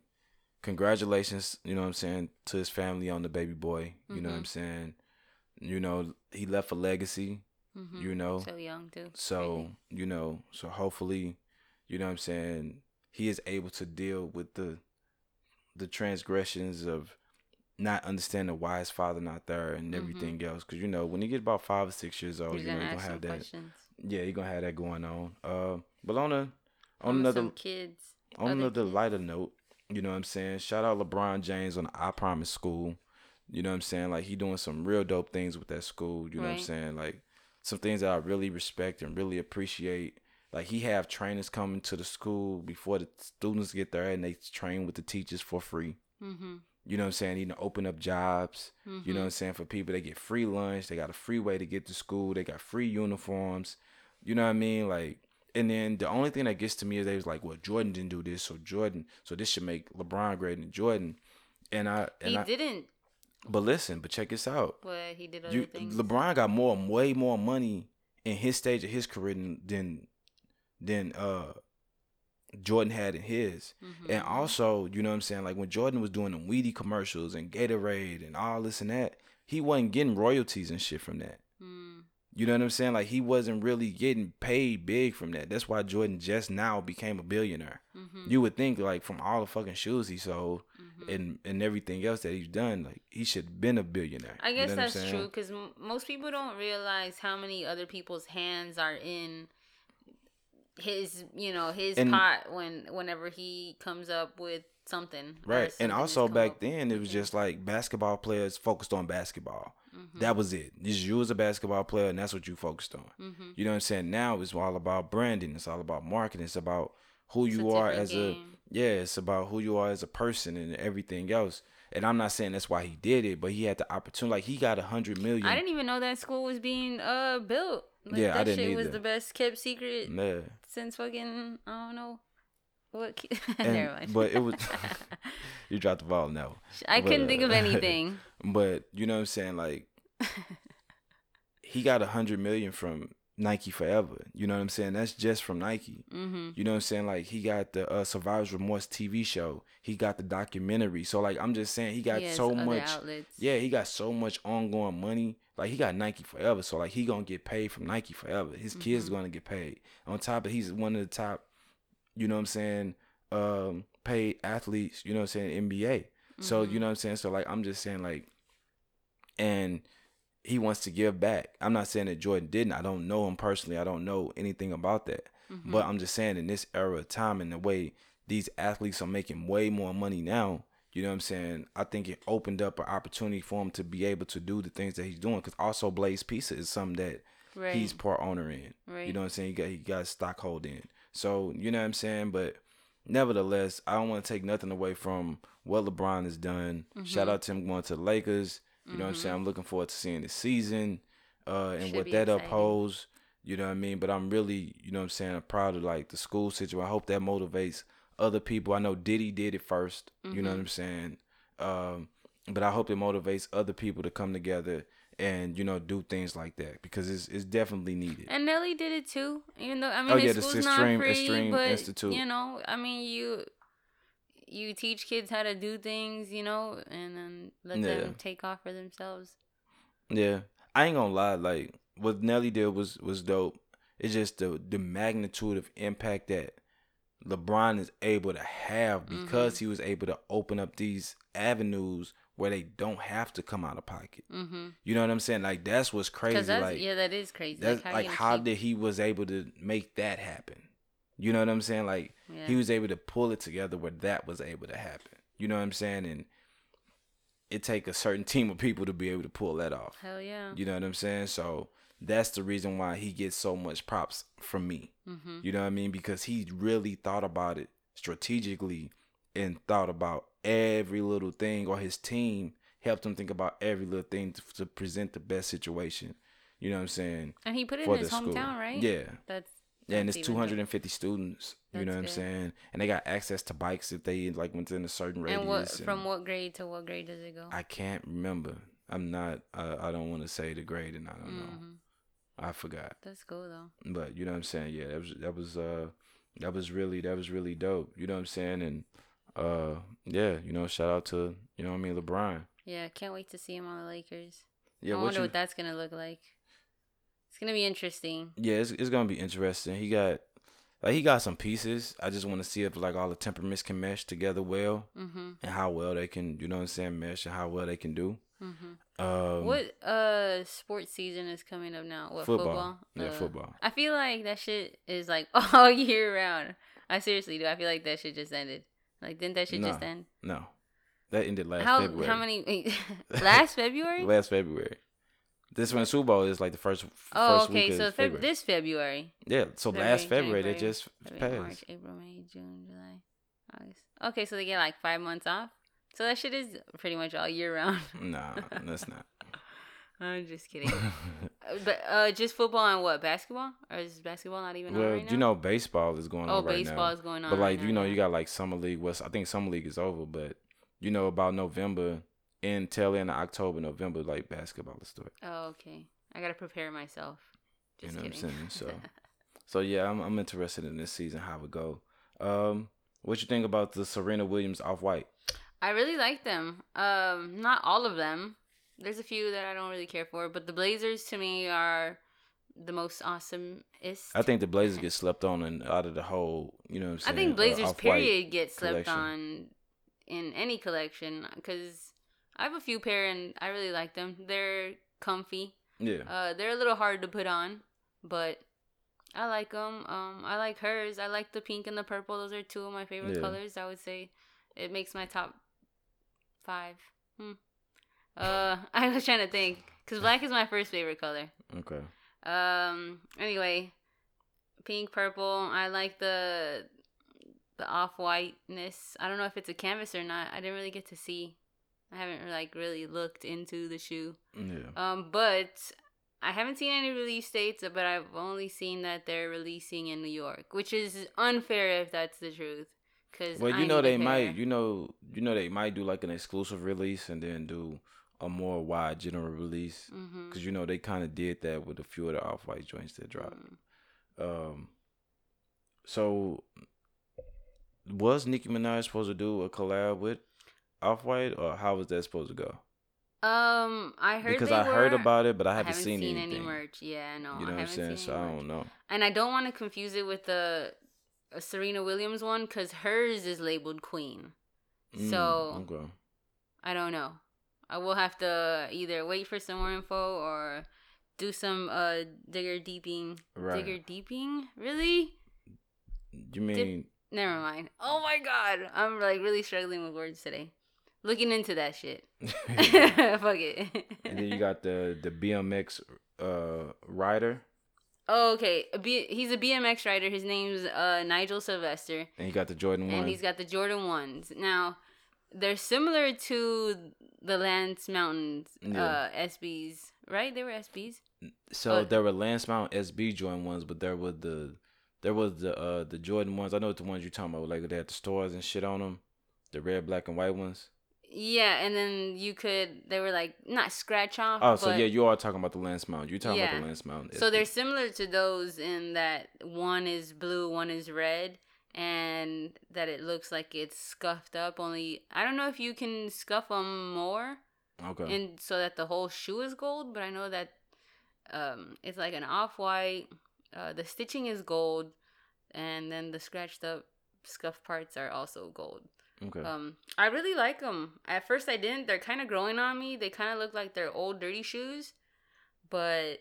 Speaker 1: congratulations, you know what I'm saying, to his family on the baby boy. You know what I'm
Speaker 2: Mhm.
Speaker 1: saying? You know, he left a legacy,
Speaker 2: Mm-hmm.
Speaker 1: you know.
Speaker 2: So young too.
Speaker 1: So, you know, so hopefully, you know what I'm saying, he is able to deal with the the transgressions of not understanding why his father not there and
Speaker 2: Mhm.
Speaker 1: everything else. Cause you know, when you get about five or six years old,
Speaker 2: He's
Speaker 1: you know,
Speaker 2: gonna
Speaker 1: you're gonna have that
Speaker 2: questions.
Speaker 1: yeah, you're gonna have that going on. Uh but on a on
Speaker 2: On
Speaker 1: another
Speaker 2: kids.
Speaker 1: on another
Speaker 2: kids.
Speaker 1: lighter note, you know what I'm saying? Shout out LeBron James on the I Promise School. You know what I'm saying? Like he doing some real dope things with that school. You know what I'm saying? Like some things that I really respect and really appreciate. Like he have trainers coming to the school before the students get there and they train with the teachers for free.
Speaker 2: Mm-hmm.
Speaker 1: You know what I'm saying? He done open up jobs. You know what I'm saying? For people, they get free lunch. They got a free way to get to school. They got free uniforms. You know what I mean? Like, and then the only thing that gets to me is they was like, well, Jordan didn't do this, so Jordan, so this should make LeBron greater than Jordan. And I, and
Speaker 2: He
Speaker 1: I,
Speaker 2: didn't.
Speaker 1: but listen, but check this out.
Speaker 2: But he did other
Speaker 1: You,
Speaker 2: things.
Speaker 1: LeBron got more, way more money in his stage of his career than than, than uh Jordan had in his.
Speaker 2: Mhm.
Speaker 1: And also, you know what I'm saying? Like when Jordan was doing the Wheaties commercials and Gatorade and all this and that, he wasn't getting royalties and shit from that.
Speaker 2: Mm.
Speaker 1: You know what I'm saying? Like he wasn't really getting paid big from that. That's why Jordan just now became a billionaire.
Speaker 2: Mhm.
Speaker 1: You would think like from all the fucking shoes he sold
Speaker 2: Mhm.
Speaker 1: and and everything else that he's done, like he should have been a billionaire.
Speaker 2: I
Speaker 1: You
Speaker 2: guess
Speaker 1: know
Speaker 2: that's true because m- most people don't realize how many other people's hands are in his, you know, his
Speaker 1: And-
Speaker 2: pot when whenever he comes up with something.
Speaker 1: Right.
Speaker 2: something
Speaker 1: And also back
Speaker 2: up
Speaker 1: then it was just like basketball players focused on basketball.
Speaker 2: Mhm.
Speaker 1: That was it. Just you as a basketball player and that's what you focused on.
Speaker 2: Mhm.
Speaker 1: You know what I'm saying? Now it's all about branding. It's all about marketing. It's about who
Speaker 2: It's
Speaker 1: you are as
Speaker 2: game.
Speaker 1: a yeah. It's about who you are as a person and everything else. And I'm not saying that's why he did it, but he had the opportunity. Like he got a hundred million.
Speaker 2: I didn't even know that school was being uh built. Like,
Speaker 1: Yeah, I
Speaker 2: that
Speaker 1: didn't
Speaker 2: shit was the best kept secret
Speaker 1: Yeah.
Speaker 2: since fucking I don't know what. ki-
Speaker 1: And-
Speaker 2: Never mind.
Speaker 1: but it was you dropped the ball now.
Speaker 2: I
Speaker 1: but,
Speaker 2: couldn't think of
Speaker 1: uh,
Speaker 2: anything.
Speaker 1: But you know what I'm saying? Like he got a hundred million from Nike Forever. You know what I'm saying? That's just from Nike.
Speaker 2: hmm
Speaker 1: You know what I'm saying? Like he got the uh, Survivor's Remorse TV show. He got the documentary. So like I'm just saying he got
Speaker 2: He
Speaker 1: so much.
Speaker 2: outlets.
Speaker 1: Yeah, he got so much ongoing money. Like he got Nike forever. So like he gonna get paid from Nike forever. His kids
Speaker 2: Mhm.
Speaker 1: gonna get paid. On top of he's one of the top, you know what I'm saying, um, paid athletes, you know what I'm saying, NBA. So you
Speaker 2: Mhm.
Speaker 1: know what I'm saying? So like I'm just saying like and he wants to give back. I'm not saying that Jordan didn't. I don't know him personally. I don't know anything about that.
Speaker 2: Mhm.
Speaker 1: But I'm just saying in this era of time and the way these athletes are making way more money now, you know what I'm saying? I think it opened up an opportunity for him to be able to do the things that he's doing. Because also Blaze Pizza is something that
Speaker 2: right.
Speaker 1: he's part owner in.
Speaker 2: right.
Speaker 1: You know what I'm saying? He got he got stockhold in. So you know what I'm saying? But nevertheless, I don't want to take nothing away from what LeBron has done. Shout
Speaker 2: Mhm.
Speaker 1: out to him going to the Lakers. You know what I'm saying? I'm looking forward to seeing the season uh, and
Speaker 2: Should
Speaker 1: what that
Speaker 2: exciting.
Speaker 1: upholds. You know what I mean? But I'm really, you know what I'm saying, I'm proud of like the school situation. I hope that motivates other people. I know Diddy did it 1st You know what
Speaker 2: Mhm.
Speaker 1: I'm saying? Um, but I hope it motivates other people to come together and you know do things like that because it's it's definitely needed.
Speaker 2: And Nelly did it too. Even though I mean,
Speaker 1: Oh, yeah, the Extreme-
Speaker 2: free,
Speaker 1: Extreme
Speaker 2: but
Speaker 1: Institute.
Speaker 2: you know, I mean, you you teach kids how to do things, you know, and then let
Speaker 1: Yeah.
Speaker 2: them take off for themselves.
Speaker 1: Yeah, I ain't gonna lie. Like what Nelly did was was dope. It's just the the magnitude of impact that LeBron is able to have
Speaker 2: Mm-hmm.
Speaker 1: because he was able to open up these avenues where they don't have to come out of pocket.
Speaker 2: Mm-hmm.
Speaker 1: You know what I'm saying? Like that's what's crazy.
Speaker 2: That's
Speaker 1: like
Speaker 2: yeah, that is crazy.
Speaker 1: that's
Speaker 2: how
Speaker 1: like how
Speaker 2: keep-
Speaker 1: did he was able to make that happen? You know what I'm saying? Like
Speaker 2: yeah.
Speaker 1: he was able to pull it together where that was able to happen. You know what I'm saying? And it take a certain team of people to be able to pull that off.
Speaker 2: hell yeah.
Speaker 1: You know what I'm saying? So that's the reason why he gets so much props from me.
Speaker 2: Mm-hmm.
Speaker 1: You know what I mean? Because he really thought about it strategically and thought about every little thing, or his team helped him think about every little thing to, to present the best situation. You know what I'm saying?
Speaker 2: And he put it
Speaker 1: For
Speaker 2: in his
Speaker 1: the school.
Speaker 2: hometown, right?
Speaker 1: Yeah.
Speaker 2: That's
Speaker 1: Yeah, and it's
Speaker 2: even dope.
Speaker 1: 250 students. You know what I'm saying? And they got access to bikes if they like within a certain radius.
Speaker 2: and what
Speaker 1: and
Speaker 2: from what grade to what grade does it go?
Speaker 1: I can't remember. I'm not. I, I don't want to say the grade, and I don't know. I forgot.
Speaker 2: That's cool though.
Speaker 1: But you know what I'm saying? Yeah, that was that was uh that was really that was really dope. You know what I'm saying? And uh yeah, you know, shout out to you know what I mean, LeBron.
Speaker 2: Yeah, can't wait to see him on the Lakers.
Speaker 1: Yeah,
Speaker 2: I wonder
Speaker 1: you,
Speaker 2: what that's gonna look like. It's gonna be interesting.
Speaker 1: yeah, it's it's gonna be interesting. He got like he got some pieces. I just want to see if like all the temperaments can mesh together well
Speaker 2: Mm-hmm.
Speaker 1: and how well they can, you know what I'm saying, mesh and how well they can do.
Speaker 2: Mm-hmm.
Speaker 1: Um,
Speaker 2: what uh sports season is coming up now? What
Speaker 1: football?
Speaker 2: football?
Speaker 1: Yeah,
Speaker 2: Uh,
Speaker 1: football.
Speaker 2: I feel like that shit is like all year round. I seriously do. I feel like that shit just ended. Like didn't that shit just end?
Speaker 1: No, that ended last
Speaker 2: how
Speaker 1: February.
Speaker 2: how many last February?
Speaker 1: Last February. This one, Super Bowl is like the first.
Speaker 2: oh,
Speaker 1: first
Speaker 2: okay.
Speaker 1: week
Speaker 2: So Feb-
Speaker 1: February.
Speaker 2: this February.
Speaker 1: Yeah, so last February they just
Speaker 2: February,
Speaker 1: passed.
Speaker 2: March, April, May, June, July, August. Okay, so they get like five months off. So that shit is pretty much all year round.
Speaker 1: Nah, that's not.
Speaker 2: I'm just kidding. Uh, but uh, just football and what? Basketball? Or is basketball not even
Speaker 1: well,
Speaker 2: right now?
Speaker 1: you know, baseball is going
Speaker 2: oh,
Speaker 1: on right
Speaker 2: baseball
Speaker 1: now.
Speaker 2: is going on.
Speaker 1: But like,
Speaker 2: right
Speaker 1: you
Speaker 2: now,
Speaker 1: know,
Speaker 2: yeah.
Speaker 1: you got like summer league. What's I think summer league is over, but you know about November in tail end of October, November, like basketball is starting.
Speaker 2: Oh, okay. I gotta prepare myself.
Speaker 1: You know
Speaker 2: kidding.
Speaker 1: what I'm saying? So, so yeah, I'm I'm interested in this season how it go. Um, what you think about the Serena Williams off white?
Speaker 2: I really like them. Um, not all of them. There's a few that I don't really care for, but the Blazers to me are the most awesomest.
Speaker 1: I think the Blazers get slept on and out of the whole. You know what I'm
Speaker 2: I think
Speaker 1: uh,
Speaker 2: Blazers
Speaker 1: Off-White.
Speaker 2: period get slept
Speaker 1: collection.
Speaker 2: on in any collection because I have a few pair and I really like them. They're comfy.
Speaker 1: Yeah.
Speaker 2: Uh, they're a little hard to put on, but I like them. Um, I like hers. I like the pink and the purple. Those are two of my favorite
Speaker 1: Yeah.
Speaker 2: colors. I would say it makes my top five. Hmm. Uh, I was trying to think because black is my first favorite color.
Speaker 1: Okay.
Speaker 2: Um. Anyway, pink, purple. I like the the off whiteness. I don't know if it's a canvas or not. I didn't really get to see. I haven't like really looked into the shoe.
Speaker 1: Yeah.
Speaker 2: Um, but I haven't seen any release dates. But I've only seen that they're releasing in New York, which is unfair if that's the truth. Cause
Speaker 1: Well,
Speaker 2: I
Speaker 1: you know they might. You know, you know they might do like an exclusive release and then do a more wide general release.
Speaker 2: Mhm.
Speaker 1: Cause you know they kind of did that with a few of the off white joints that dropped.
Speaker 2: Mm.
Speaker 1: Um. So, was Nicki Minaj supposed to do a collab with Off White, or how was that supposed to go?
Speaker 2: Um, I heard
Speaker 1: Because I heard about it, but I
Speaker 2: I
Speaker 1: haven't,
Speaker 2: haven't
Speaker 1: seen,
Speaker 2: seen, any merch. Yeah, no,
Speaker 1: You know
Speaker 2: I
Speaker 1: what I'm saying? So
Speaker 2: any
Speaker 1: I don't know.
Speaker 2: And I don't want to confuse it with the uh, Serena Williams one because hers is labeled Queen.
Speaker 1: Mm,
Speaker 2: So
Speaker 1: okay.
Speaker 2: I don't know. I will have to either wait for some more info or do some uh digger deeping.
Speaker 1: Right.
Speaker 2: Digger deeping? Really?
Speaker 1: You mean
Speaker 2: Never mind. Oh my god, I'm like really struggling with words today. Looking into that shit. Fuck it.
Speaker 1: and then you got the the BMX uh rider,
Speaker 2: Oh, okay. A B- he's a BMX rider. His name's uh, Nigel Sylvester,
Speaker 1: and he got the Jordan
Speaker 2: ones.
Speaker 1: and
Speaker 2: he's got the Jordan ones. Now, they're similar to the Lance Mountains uh, SBs, right? They were SBs.
Speaker 1: So there were Lance Mount SB Jordan ones, but there was the there was the uh the Jordan ones. I know the ones you're talking about, like they had the stars and shit on them, the red, black, and white ones.
Speaker 2: Yeah, and then you could they were like not scratch off.
Speaker 1: Oh, so yeah, you are talking about the Lance Mount. You're talking about the Lance Mount.
Speaker 2: So they're similar to those in that one is blue, one is red, and that it looks like it's scuffed up. Only I don't know if you can scuff them more,
Speaker 1: okay.
Speaker 2: and so that the whole shoe is gold. But I know that um, it's like an off white. Uh, the stitching is gold, and then the scratched up scuff parts are also gold.
Speaker 1: Okay.
Speaker 2: Um, I really like them. At first, I didn't. They're kind of growing on me. They kind of look like they're old, dirty shoes, but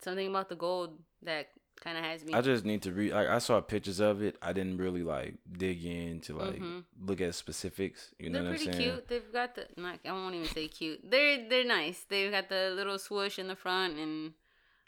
Speaker 2: something about the gold that kind of has me.
Speaker 1: I just need to read. Like, I saw pictures of it. I didn't really like dig in to like
Speaker 2: Mhm.
Speaker 1: look at specifics. You know
Speaker 2: they're
Speaker 1: what I'm saying?
Speaker 2: They're pretty cute. They've got the. Not, I won't even say cute. They're they're nice. They've got the little swoosh in the front, and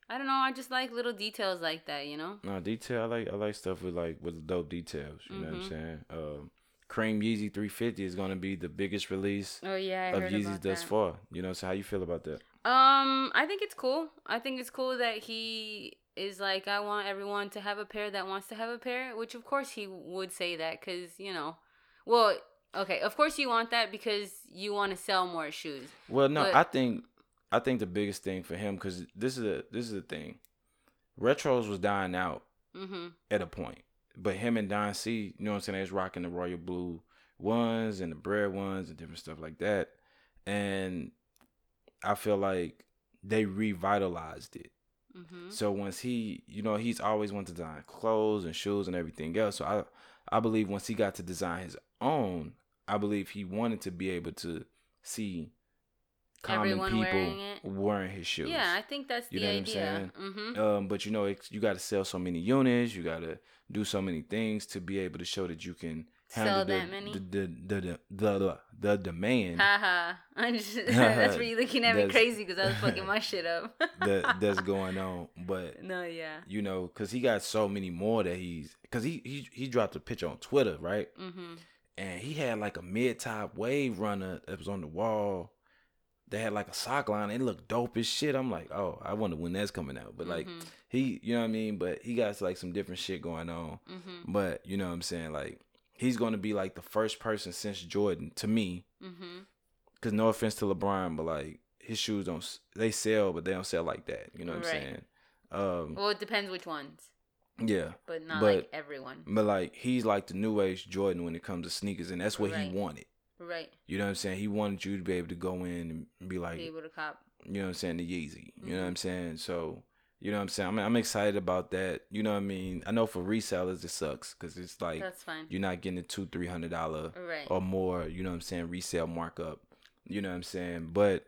Speaker 2: I don't know. I just like little details like that. You know.
Speaker 1: No detail. I like I like stuff with like with dope details. You know what I'm
Speaker 2: Mhm.
Speaker 1: saying? Um, Cream Yeezy 350 is gonna be the biggest release
Speaker 2: Oh yeah,
Speaker 1: of Yeezys thus
Speaker 2: that.
Speaker 1: far. You know, so how you feel about that?
Speaker 2: Um, I think it's cool. I think it's cool that he is like, I want everyone to have a pair that wants to have a pair, which of course he would say that because, you know, well, okay, of course you want that because you want to sell more shoes.
Speaker 1: Well, no,
Speaker 2: But-
Speaker 1: I think I think the biggest thing for him because this is a this is the thing. Retros was dying out
Speaker 2: Mm-hmm.
Speaker 1: at a point, but him and Don C, you know what I'm saying, they was rocking the royal blue ones and the bread ones and different stuff like that, and I feel like they revitalized it.
Speaker 2: Mm-hmm.
Speaker 1: So once he, you know, he's always wanted to design clothes and shoes and everything else. So I, I believe once he got to design his own, I believe he wanted to be able to see common
Speaker 2: Everyone
Speaker 1: people
Speaker 2: wearing
Speaker 1: wearing his shoes.
Speaker 2: Yeah, I think that's
Speaker 1: You
Speaker 2: the
Speaker 1: know what I'm
Speaker 2: idea.
Speaker 1: saying?
Speaker 2: Mm-hmm.
Speaker 1: Um, but you know, it's, you got to sell so many units. You got to do so many things to be able to show that you can handle
Speaker 2: Sell
Speaker 1: the,
Speaker 2: that many?
Speaker 1: the, the, the, the, the, demand
Speaker 2: Haha. That's where you looking at me crazy because I was fucking my shit up.
Speaker 1: that that's going on. But
Speaker 2: no, yeah.
Speaker 1: you know, because he got so many more that he's because he, he he dropped a picture on Twitter, right?
Speaker 2: Mm-hmm.
Speaker 1: And he had like a mid top wave runner that was on the wall. They had like a sock line. It looked dope as shit. I'm like, oh, I wonder when that's coming out. But like
Speaker 2: Mhm.
Speaker 1: he, you know what I mean. But he got like some different shit going on.
Speaker 2: Mm-hmm.
Speaker 1: But you know what I'm saying. Like he's going to be like the first person since Jordan to me.
Speaker 2: Mm-hmm.
Speaker 1: Cause no offense to LeBron, but like his shoes don't they sell, but they don't sell like that. You know what
Speaker 2: Right.
Speaker 1: I'm saying? Um,
Speaker 2: Well, it depends which ones,
Speaker 1: yeah.
Speaker 2: but not
Speaker 1: But-
Speaker 2: like everyone.
Speaker 1: But like he's like the new age Jordan when it comes to sneakers, and that's what
Speaker 2: Right.
Speaker 1: he wanted.
Speaker 2: Right.
Speaker 1: You know what I'm saying? He wanted you to be able to go in and be like,
Speaker 2: Be able to cop.
Speaker 1: you know what I'm saying, the Yeezy. You know what
Speaker 2: Mhm.
Speaker 1: I'm saying? So, you know what I'm saying? I'm, I'm excited about that. You know what I mean? I know for resellers it sucks because it's like
Speaker 2: That's fine.
Speaker 1: you're not getting a two, three hundred dollar
Speaker 2: Right.
Speaker 1: or more. You know what I'm saying? Resale markup. You know what I'm saying? But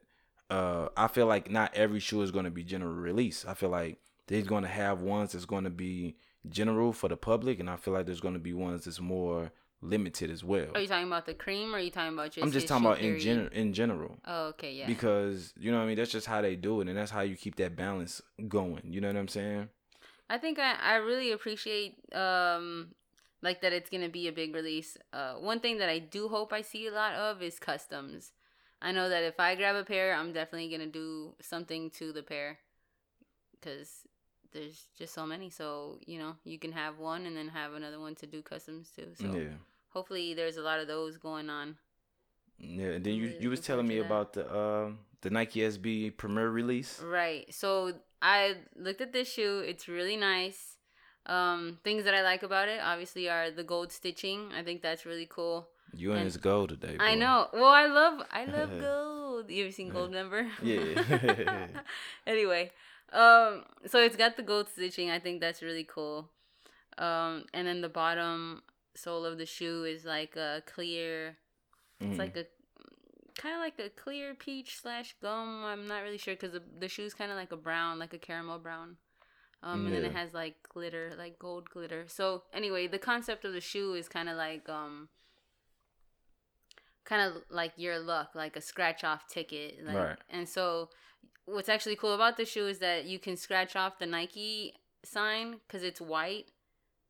Speaker 1: uh, I feel like not every shoe is going to be general release. I feel like they're going to have ones that's going to be general for the public, and I feel like there's going to be ones that's more limited as well.
Speaker 2: Are you talking about the cream or are you talking about just
Speaker 1: I'm just talking about in general. In general.
Speaker 2: Oh, okay, yeah.
Speaker 1: Because you know what I mean, that's just how they do it, and that's how you keep that balance going. You know what I'm saying?
Speaker 2: I think I, I really appreciate um like that it's gonna be a big release. Uh, one thing that I do hope I see a lot of is customs. I know that if I grab a pair, I'm definitely gonna do something to the pair, because there's just so many. So you know, you can have one and then have another one to do customs too. So
Speaker 1: yeah,
Speaker 2: hopefully, there's a lot of those going on.
Speaker 1: yeah. And then you you was telling me
Speaker 2: forward to that.
Speaker 1: about the um the Nike SB Premier release.
Speaker 2: Right. So I looked at this shoe. It's really nice. Um, things that I like about it obviously are the gold stitching. I think that's really cool.
Speaker 1: You and his gold today.
Speaker 2: I know. Well, I love I love gold. You ever seen Goldmember?
Speaker 1: Yeah.
Speaker 2: anyway, um, so it's got the gold stitching. I think that's really cool. Um, and then the bottom sole of the shoe is like a clear. It's
Speaker 1: Mhm.
Speaker 2: like a kind of like a clear peach slash gum. I'm not really sure because the the shoe's kind of like a brown, like a caramel brown. Um, and then it has like glitter, like gold glitter. So anyway, the concept of the shoe is kind of like um, kind of like your luck, like a scratch off ticket. Like,
Speaker 1: Right.
Speaker 2: And so, what's actually cool about the shoe is that you can scratch off the Nike sign because it's white.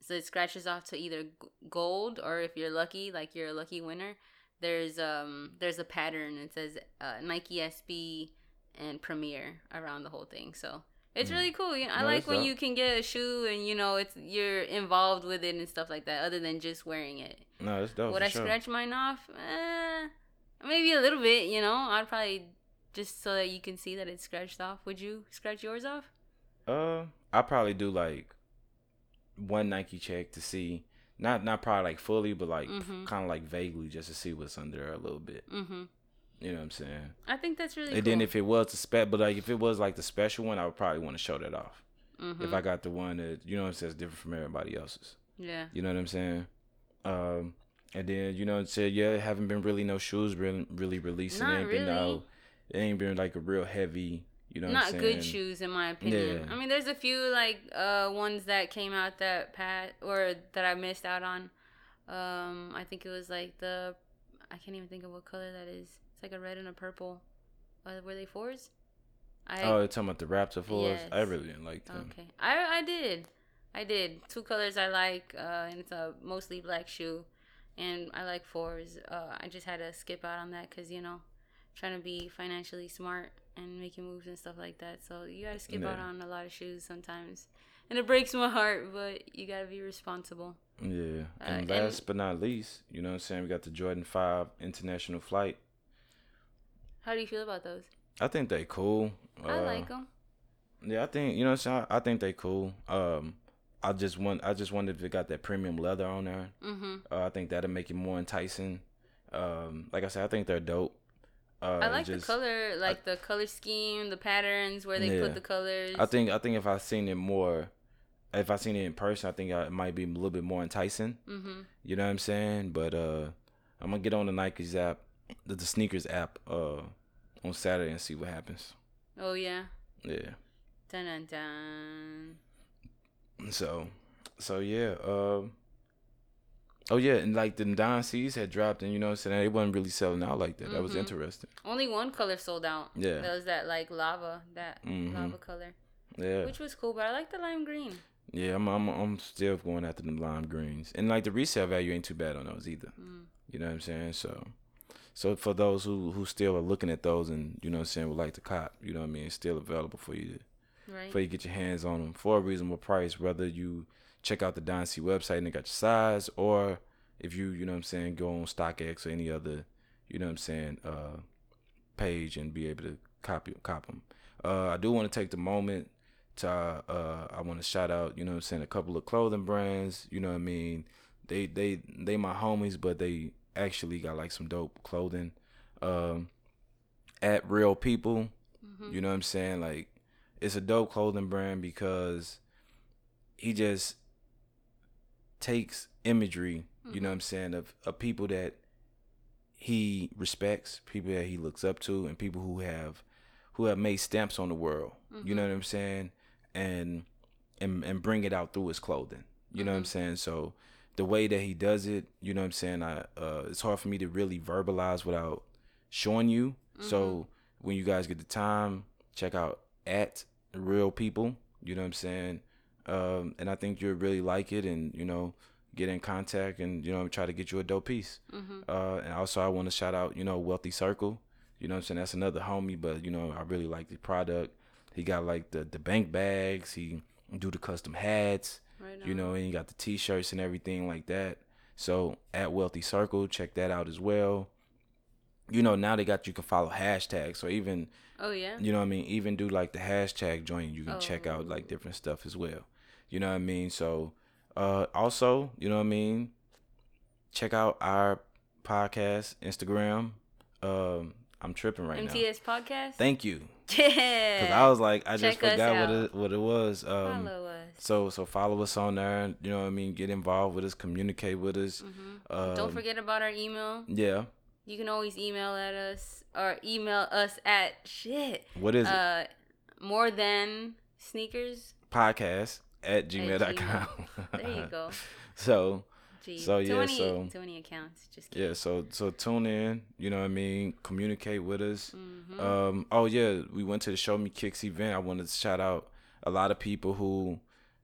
Speaker 2: So it scratches off to either gold or if you're lucky, like you're a lucky winner. There's um there's a pattern. It says uh, Nike SB and Premier around the whole thing. So it's
Speaker 1: Mm.
Speaker 2: really cool. You know, I
Speaker 1: No,
Speaker 2: like when you can get a shoe and you know it's you're involved with it and stuff like that, other than just wearing it.
Speaker 1: No, that's dope.
Speaker 2: Would I
Speaker 1: sure.
Speaker 2: scratch mine off? Eh, Maybe a little bit, you know. I'd probably just so that you can see that it's scratched off. Would you scratch yours off?
Speaker 1: Uh, I probably do like one Nike check to see, not not probably like fully, but like
Speaker 2: Mhm.
Speaker 1: kind of like vaguely just to see what's under a little bit.
Speaker 2: Mm-hmm.
Speaker 1: You know what I'm saying?
Speaker 2: I think that's really
Speaker 1: and
Speaker 2: cool.
Speaker 1: then if it was the spec, but like if it was like the special one, I would probably want to show that off.
Speaker 2: mm-hmm.
Speaker 1: If I got the one that you know what I'm saying is different from everybody else's.
Speaker 2: yeah.
Speaker 1: You know what I'm saying? Um, and then you know it said yeah, haven't been really no shoes really really releasing.
Speaker 2: Not
Speaker 1: it ain't been
Speaker 2: really.
Speaker 1: no, it ain't been like a real heavy. You know,
Speaker 2: not good shoes in my opinion.
Speaker 1: Yeah.
Speaker 2: I mean, there's a few like uh ones that came out that pat or that I missed out on. Um, I think it was like the I can't even think of what color that is. It's like a red and a purple. Uh, were they fours? I
Speaker 1: Oh, you're talking about the Raptor fours? I really didn't like them.
Speaker 2: okay. I I did, I did two colors I like, uh, and it's a mostly black shoe, and I like fours. Uh, I just had to skip out on that because you know, trying to be financially smart and making moves and stuff like that. So you gotta skip out on a lot of shoes sometimes, and it breaks my heart. But you gotta be responsible.
Speaker 1: Yeah.
Speaker 2: Uh,
Speaker 1: and
Speaker 2: and-
Speaker 1: last but not least, you know what I'm saying? We got the Jordan 5 international flight.
Speaker 2: How do you feel about those?
Speaker 1: I think they cool.
Speaker 2: I
Speaker 1: Uh,
Speaker 2: like them.
Speaker 1: Yeah, I think you know. what I'm saying? I think they cool. Um, I just want. I just wonder if it got that premium leather on there.
Speaker 2: Mm-hmm.
Speaker 1: Uh, I think that'll make it more enticing. Um, like I said, I think they're dope. Uh,
Speaker 2: I like
Speaker 1: just,
Speaker 2: the color, like the color scheme, the patterns where they
Speaker 1: Yeah.
Speaker 2: put the colors.
Speaker 1: I think. I think if I seen it more, if I seen it in person, I think I, it might be a little bit more enticing.
Speaker 2: hmm
Speaker 1: You know what I'm saying? But uh, I'm gonna get on the Nike's app, the, the sneakers app, uh, on Saturday and see what happens.
Speaker 2: Oh yeah.
Speaker 1: Yeah.
Speaker 2: Dun dun dun.
Speaker 1: So, so yeah. Um. Oh yeah, and like the Don C's had dropped, and you know, what I'm saying they wasn't really selling out like that. That was
Speaker 2: Mhm.
Speaker 1: interesting.
Speaker 2: Only one color sold out.
Speaker 1: Yeah.
Speaker 2: That was that like lava, that
Speaker 1: Mhm.
Speaker 2: lava color,
Speaker 1: Yeah.
Speaker 2: which was cool. But I like the lime green.
Speaker 1: Yeah, I'm, I'm I'm still going after the lime greens, and like the resale value ain't too bad on those either.
Speaker 2: Mm.
Speaker 1: You know what I'm saying? So, so for those who who still are looking at those and you know what I'm saying would like to cop, you know what I mean, it's still available for you to
Speaker 2: Right.
Speaker 1: for you to get your hands on them for a reasonable price. Whether you check out the C website and they got your size, or if you you know what I'm saying go on StockX or any other you know what I'm saying uh page and be able to copy cop them. Uh, I do want to take the moment to uh I want to shout out you know what I'm saying a couple of clothing brands. You know what I mean. They they they my homies, but they actually got like some dope clothing. Um, at Real People,
Speaker 2: Mhm.
Speaker 1: you know what I'm saying? Like, it's a dope clothing brand because he just takes imagery, you know mm-hmm. what I'm saying, of, of people that he respects, people that he looks up to, and people who have who have made stamps on the world. You know mm-hmm. what I'm saying? And and and bring it out through his clothing. You know what I'm mm-hmm. saying? So the way that he does it, you know what I'm saying? I uh it's hard for me to really verbalize without showing you. So when you guys get the time, check out at real people. You know what I'm saying? Um, and I think you'll really like it, and you know, get in contact, and you know, try to get you a dope piece.
Speaker 2: Mhm.
Speaker 1: Uh, and also, I want to shout out, you know, Wealthy Circle. You know what I'm saying? That's another homie, but you know, I really like the product. He got like the the bank bags. He do the custom hats.
Speaker 2: Right
Speaker 1: You know, and he got the t-shirts and everything like that. So at Wealthy Circle, check that out as well. You know, now they got you can follow hashtags. So even
Speaker 2: Oh yeah.
Speaker 1: you know what I mean, even do like the hashtag joint, you can check out
Speaker 2: Oh.
Speaker 1: like different stuff as well. You know what I mean? So uh also, you know what I mean, check out our podcast, Instagram. Um I'm tripping right now.
Speaker 2: MTS podcast.
Speaker 1: Thank you.
Speaker 2: yeah.
Speaker 1: Cause I was like, I just
Speaker 2: Check us
Speaker 1: forgot what it what it was. Um
Speaker 2: Follow us.
Speaker 1: so so follow us on there. You know what I mean. Get involved with us. Communicate with us.
Speaker 2: Mhm.
Speaker 1: Um,
Speaker 2: Don't forget about our email.
Speaker 1: Yeah.
Speaker 2: You can always email at us or email us at shit.
Speaker 1: What is it?
Speaker 2: Uh, more than sneakers.
Speaker 1: Podcast at gmail.com.
Speaker 2: There you go.
Speaker 1: so
Speaker 2: Gee,
Speaker 1: So, yeah,
Speaker 2: many,
Speaker 1: so-
Speaker 2: too many accounts. Just kidding.
Speaker 1: yeah. So so tune in. You know what I mean. Communicate with us.
Speaker 2: Mhm.
Speaker 1: Um. Oh yeah. We went to the Show Me Kicks event. I wanted to shout out a lot of people who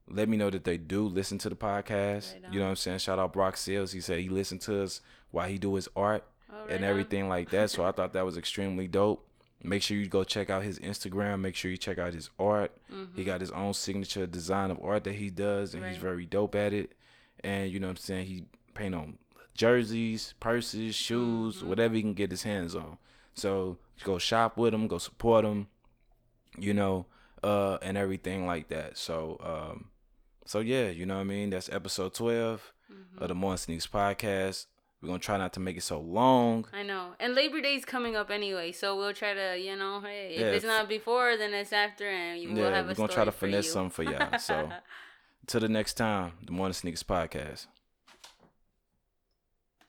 Speaker 1: let me know that they do listen to the podcast.
Speaker 2: Right
Speaker 1: you know what I'm saying? Shout out Brock Sales. He said he listened to us while he do his art.
Speaker 2: Oh, right
Speaker 1: and
Speaker 2: on.
Speaker 1: everything like that. So I thought that was extremely dope. Make sure you go check out his Instagram. Make sure you check out his art. He got his own signature design of art that he does, and he's very dope at it. And you know what I'm saying? He paint on jerseys, purses, shoes,
Speaker 2: Mm-hmm.
Speaker 1: whatever he can get his hands on. So go shop with him, go support him, you know, uh, and everything like that. So, um, so yeah, you know what I mean. That's episode 12
Speaker 2: Mm-hmm.
Speaker 1: of the More Than Sneaks podcast. We're gonna try not to make it so long.
Speaker 2: I know. And Labor Day's coming up anyway, so we'll try to, you know, hey, if it's not before, then it's after, and we'll
Speaker 1: Yeah,
Speaker 2: have a
Speaker 1: we're gonna try to finesse
Speaker 2: you.
Speaker 1: something for y'all. So, till the next time, the More Than Sneakers podcast.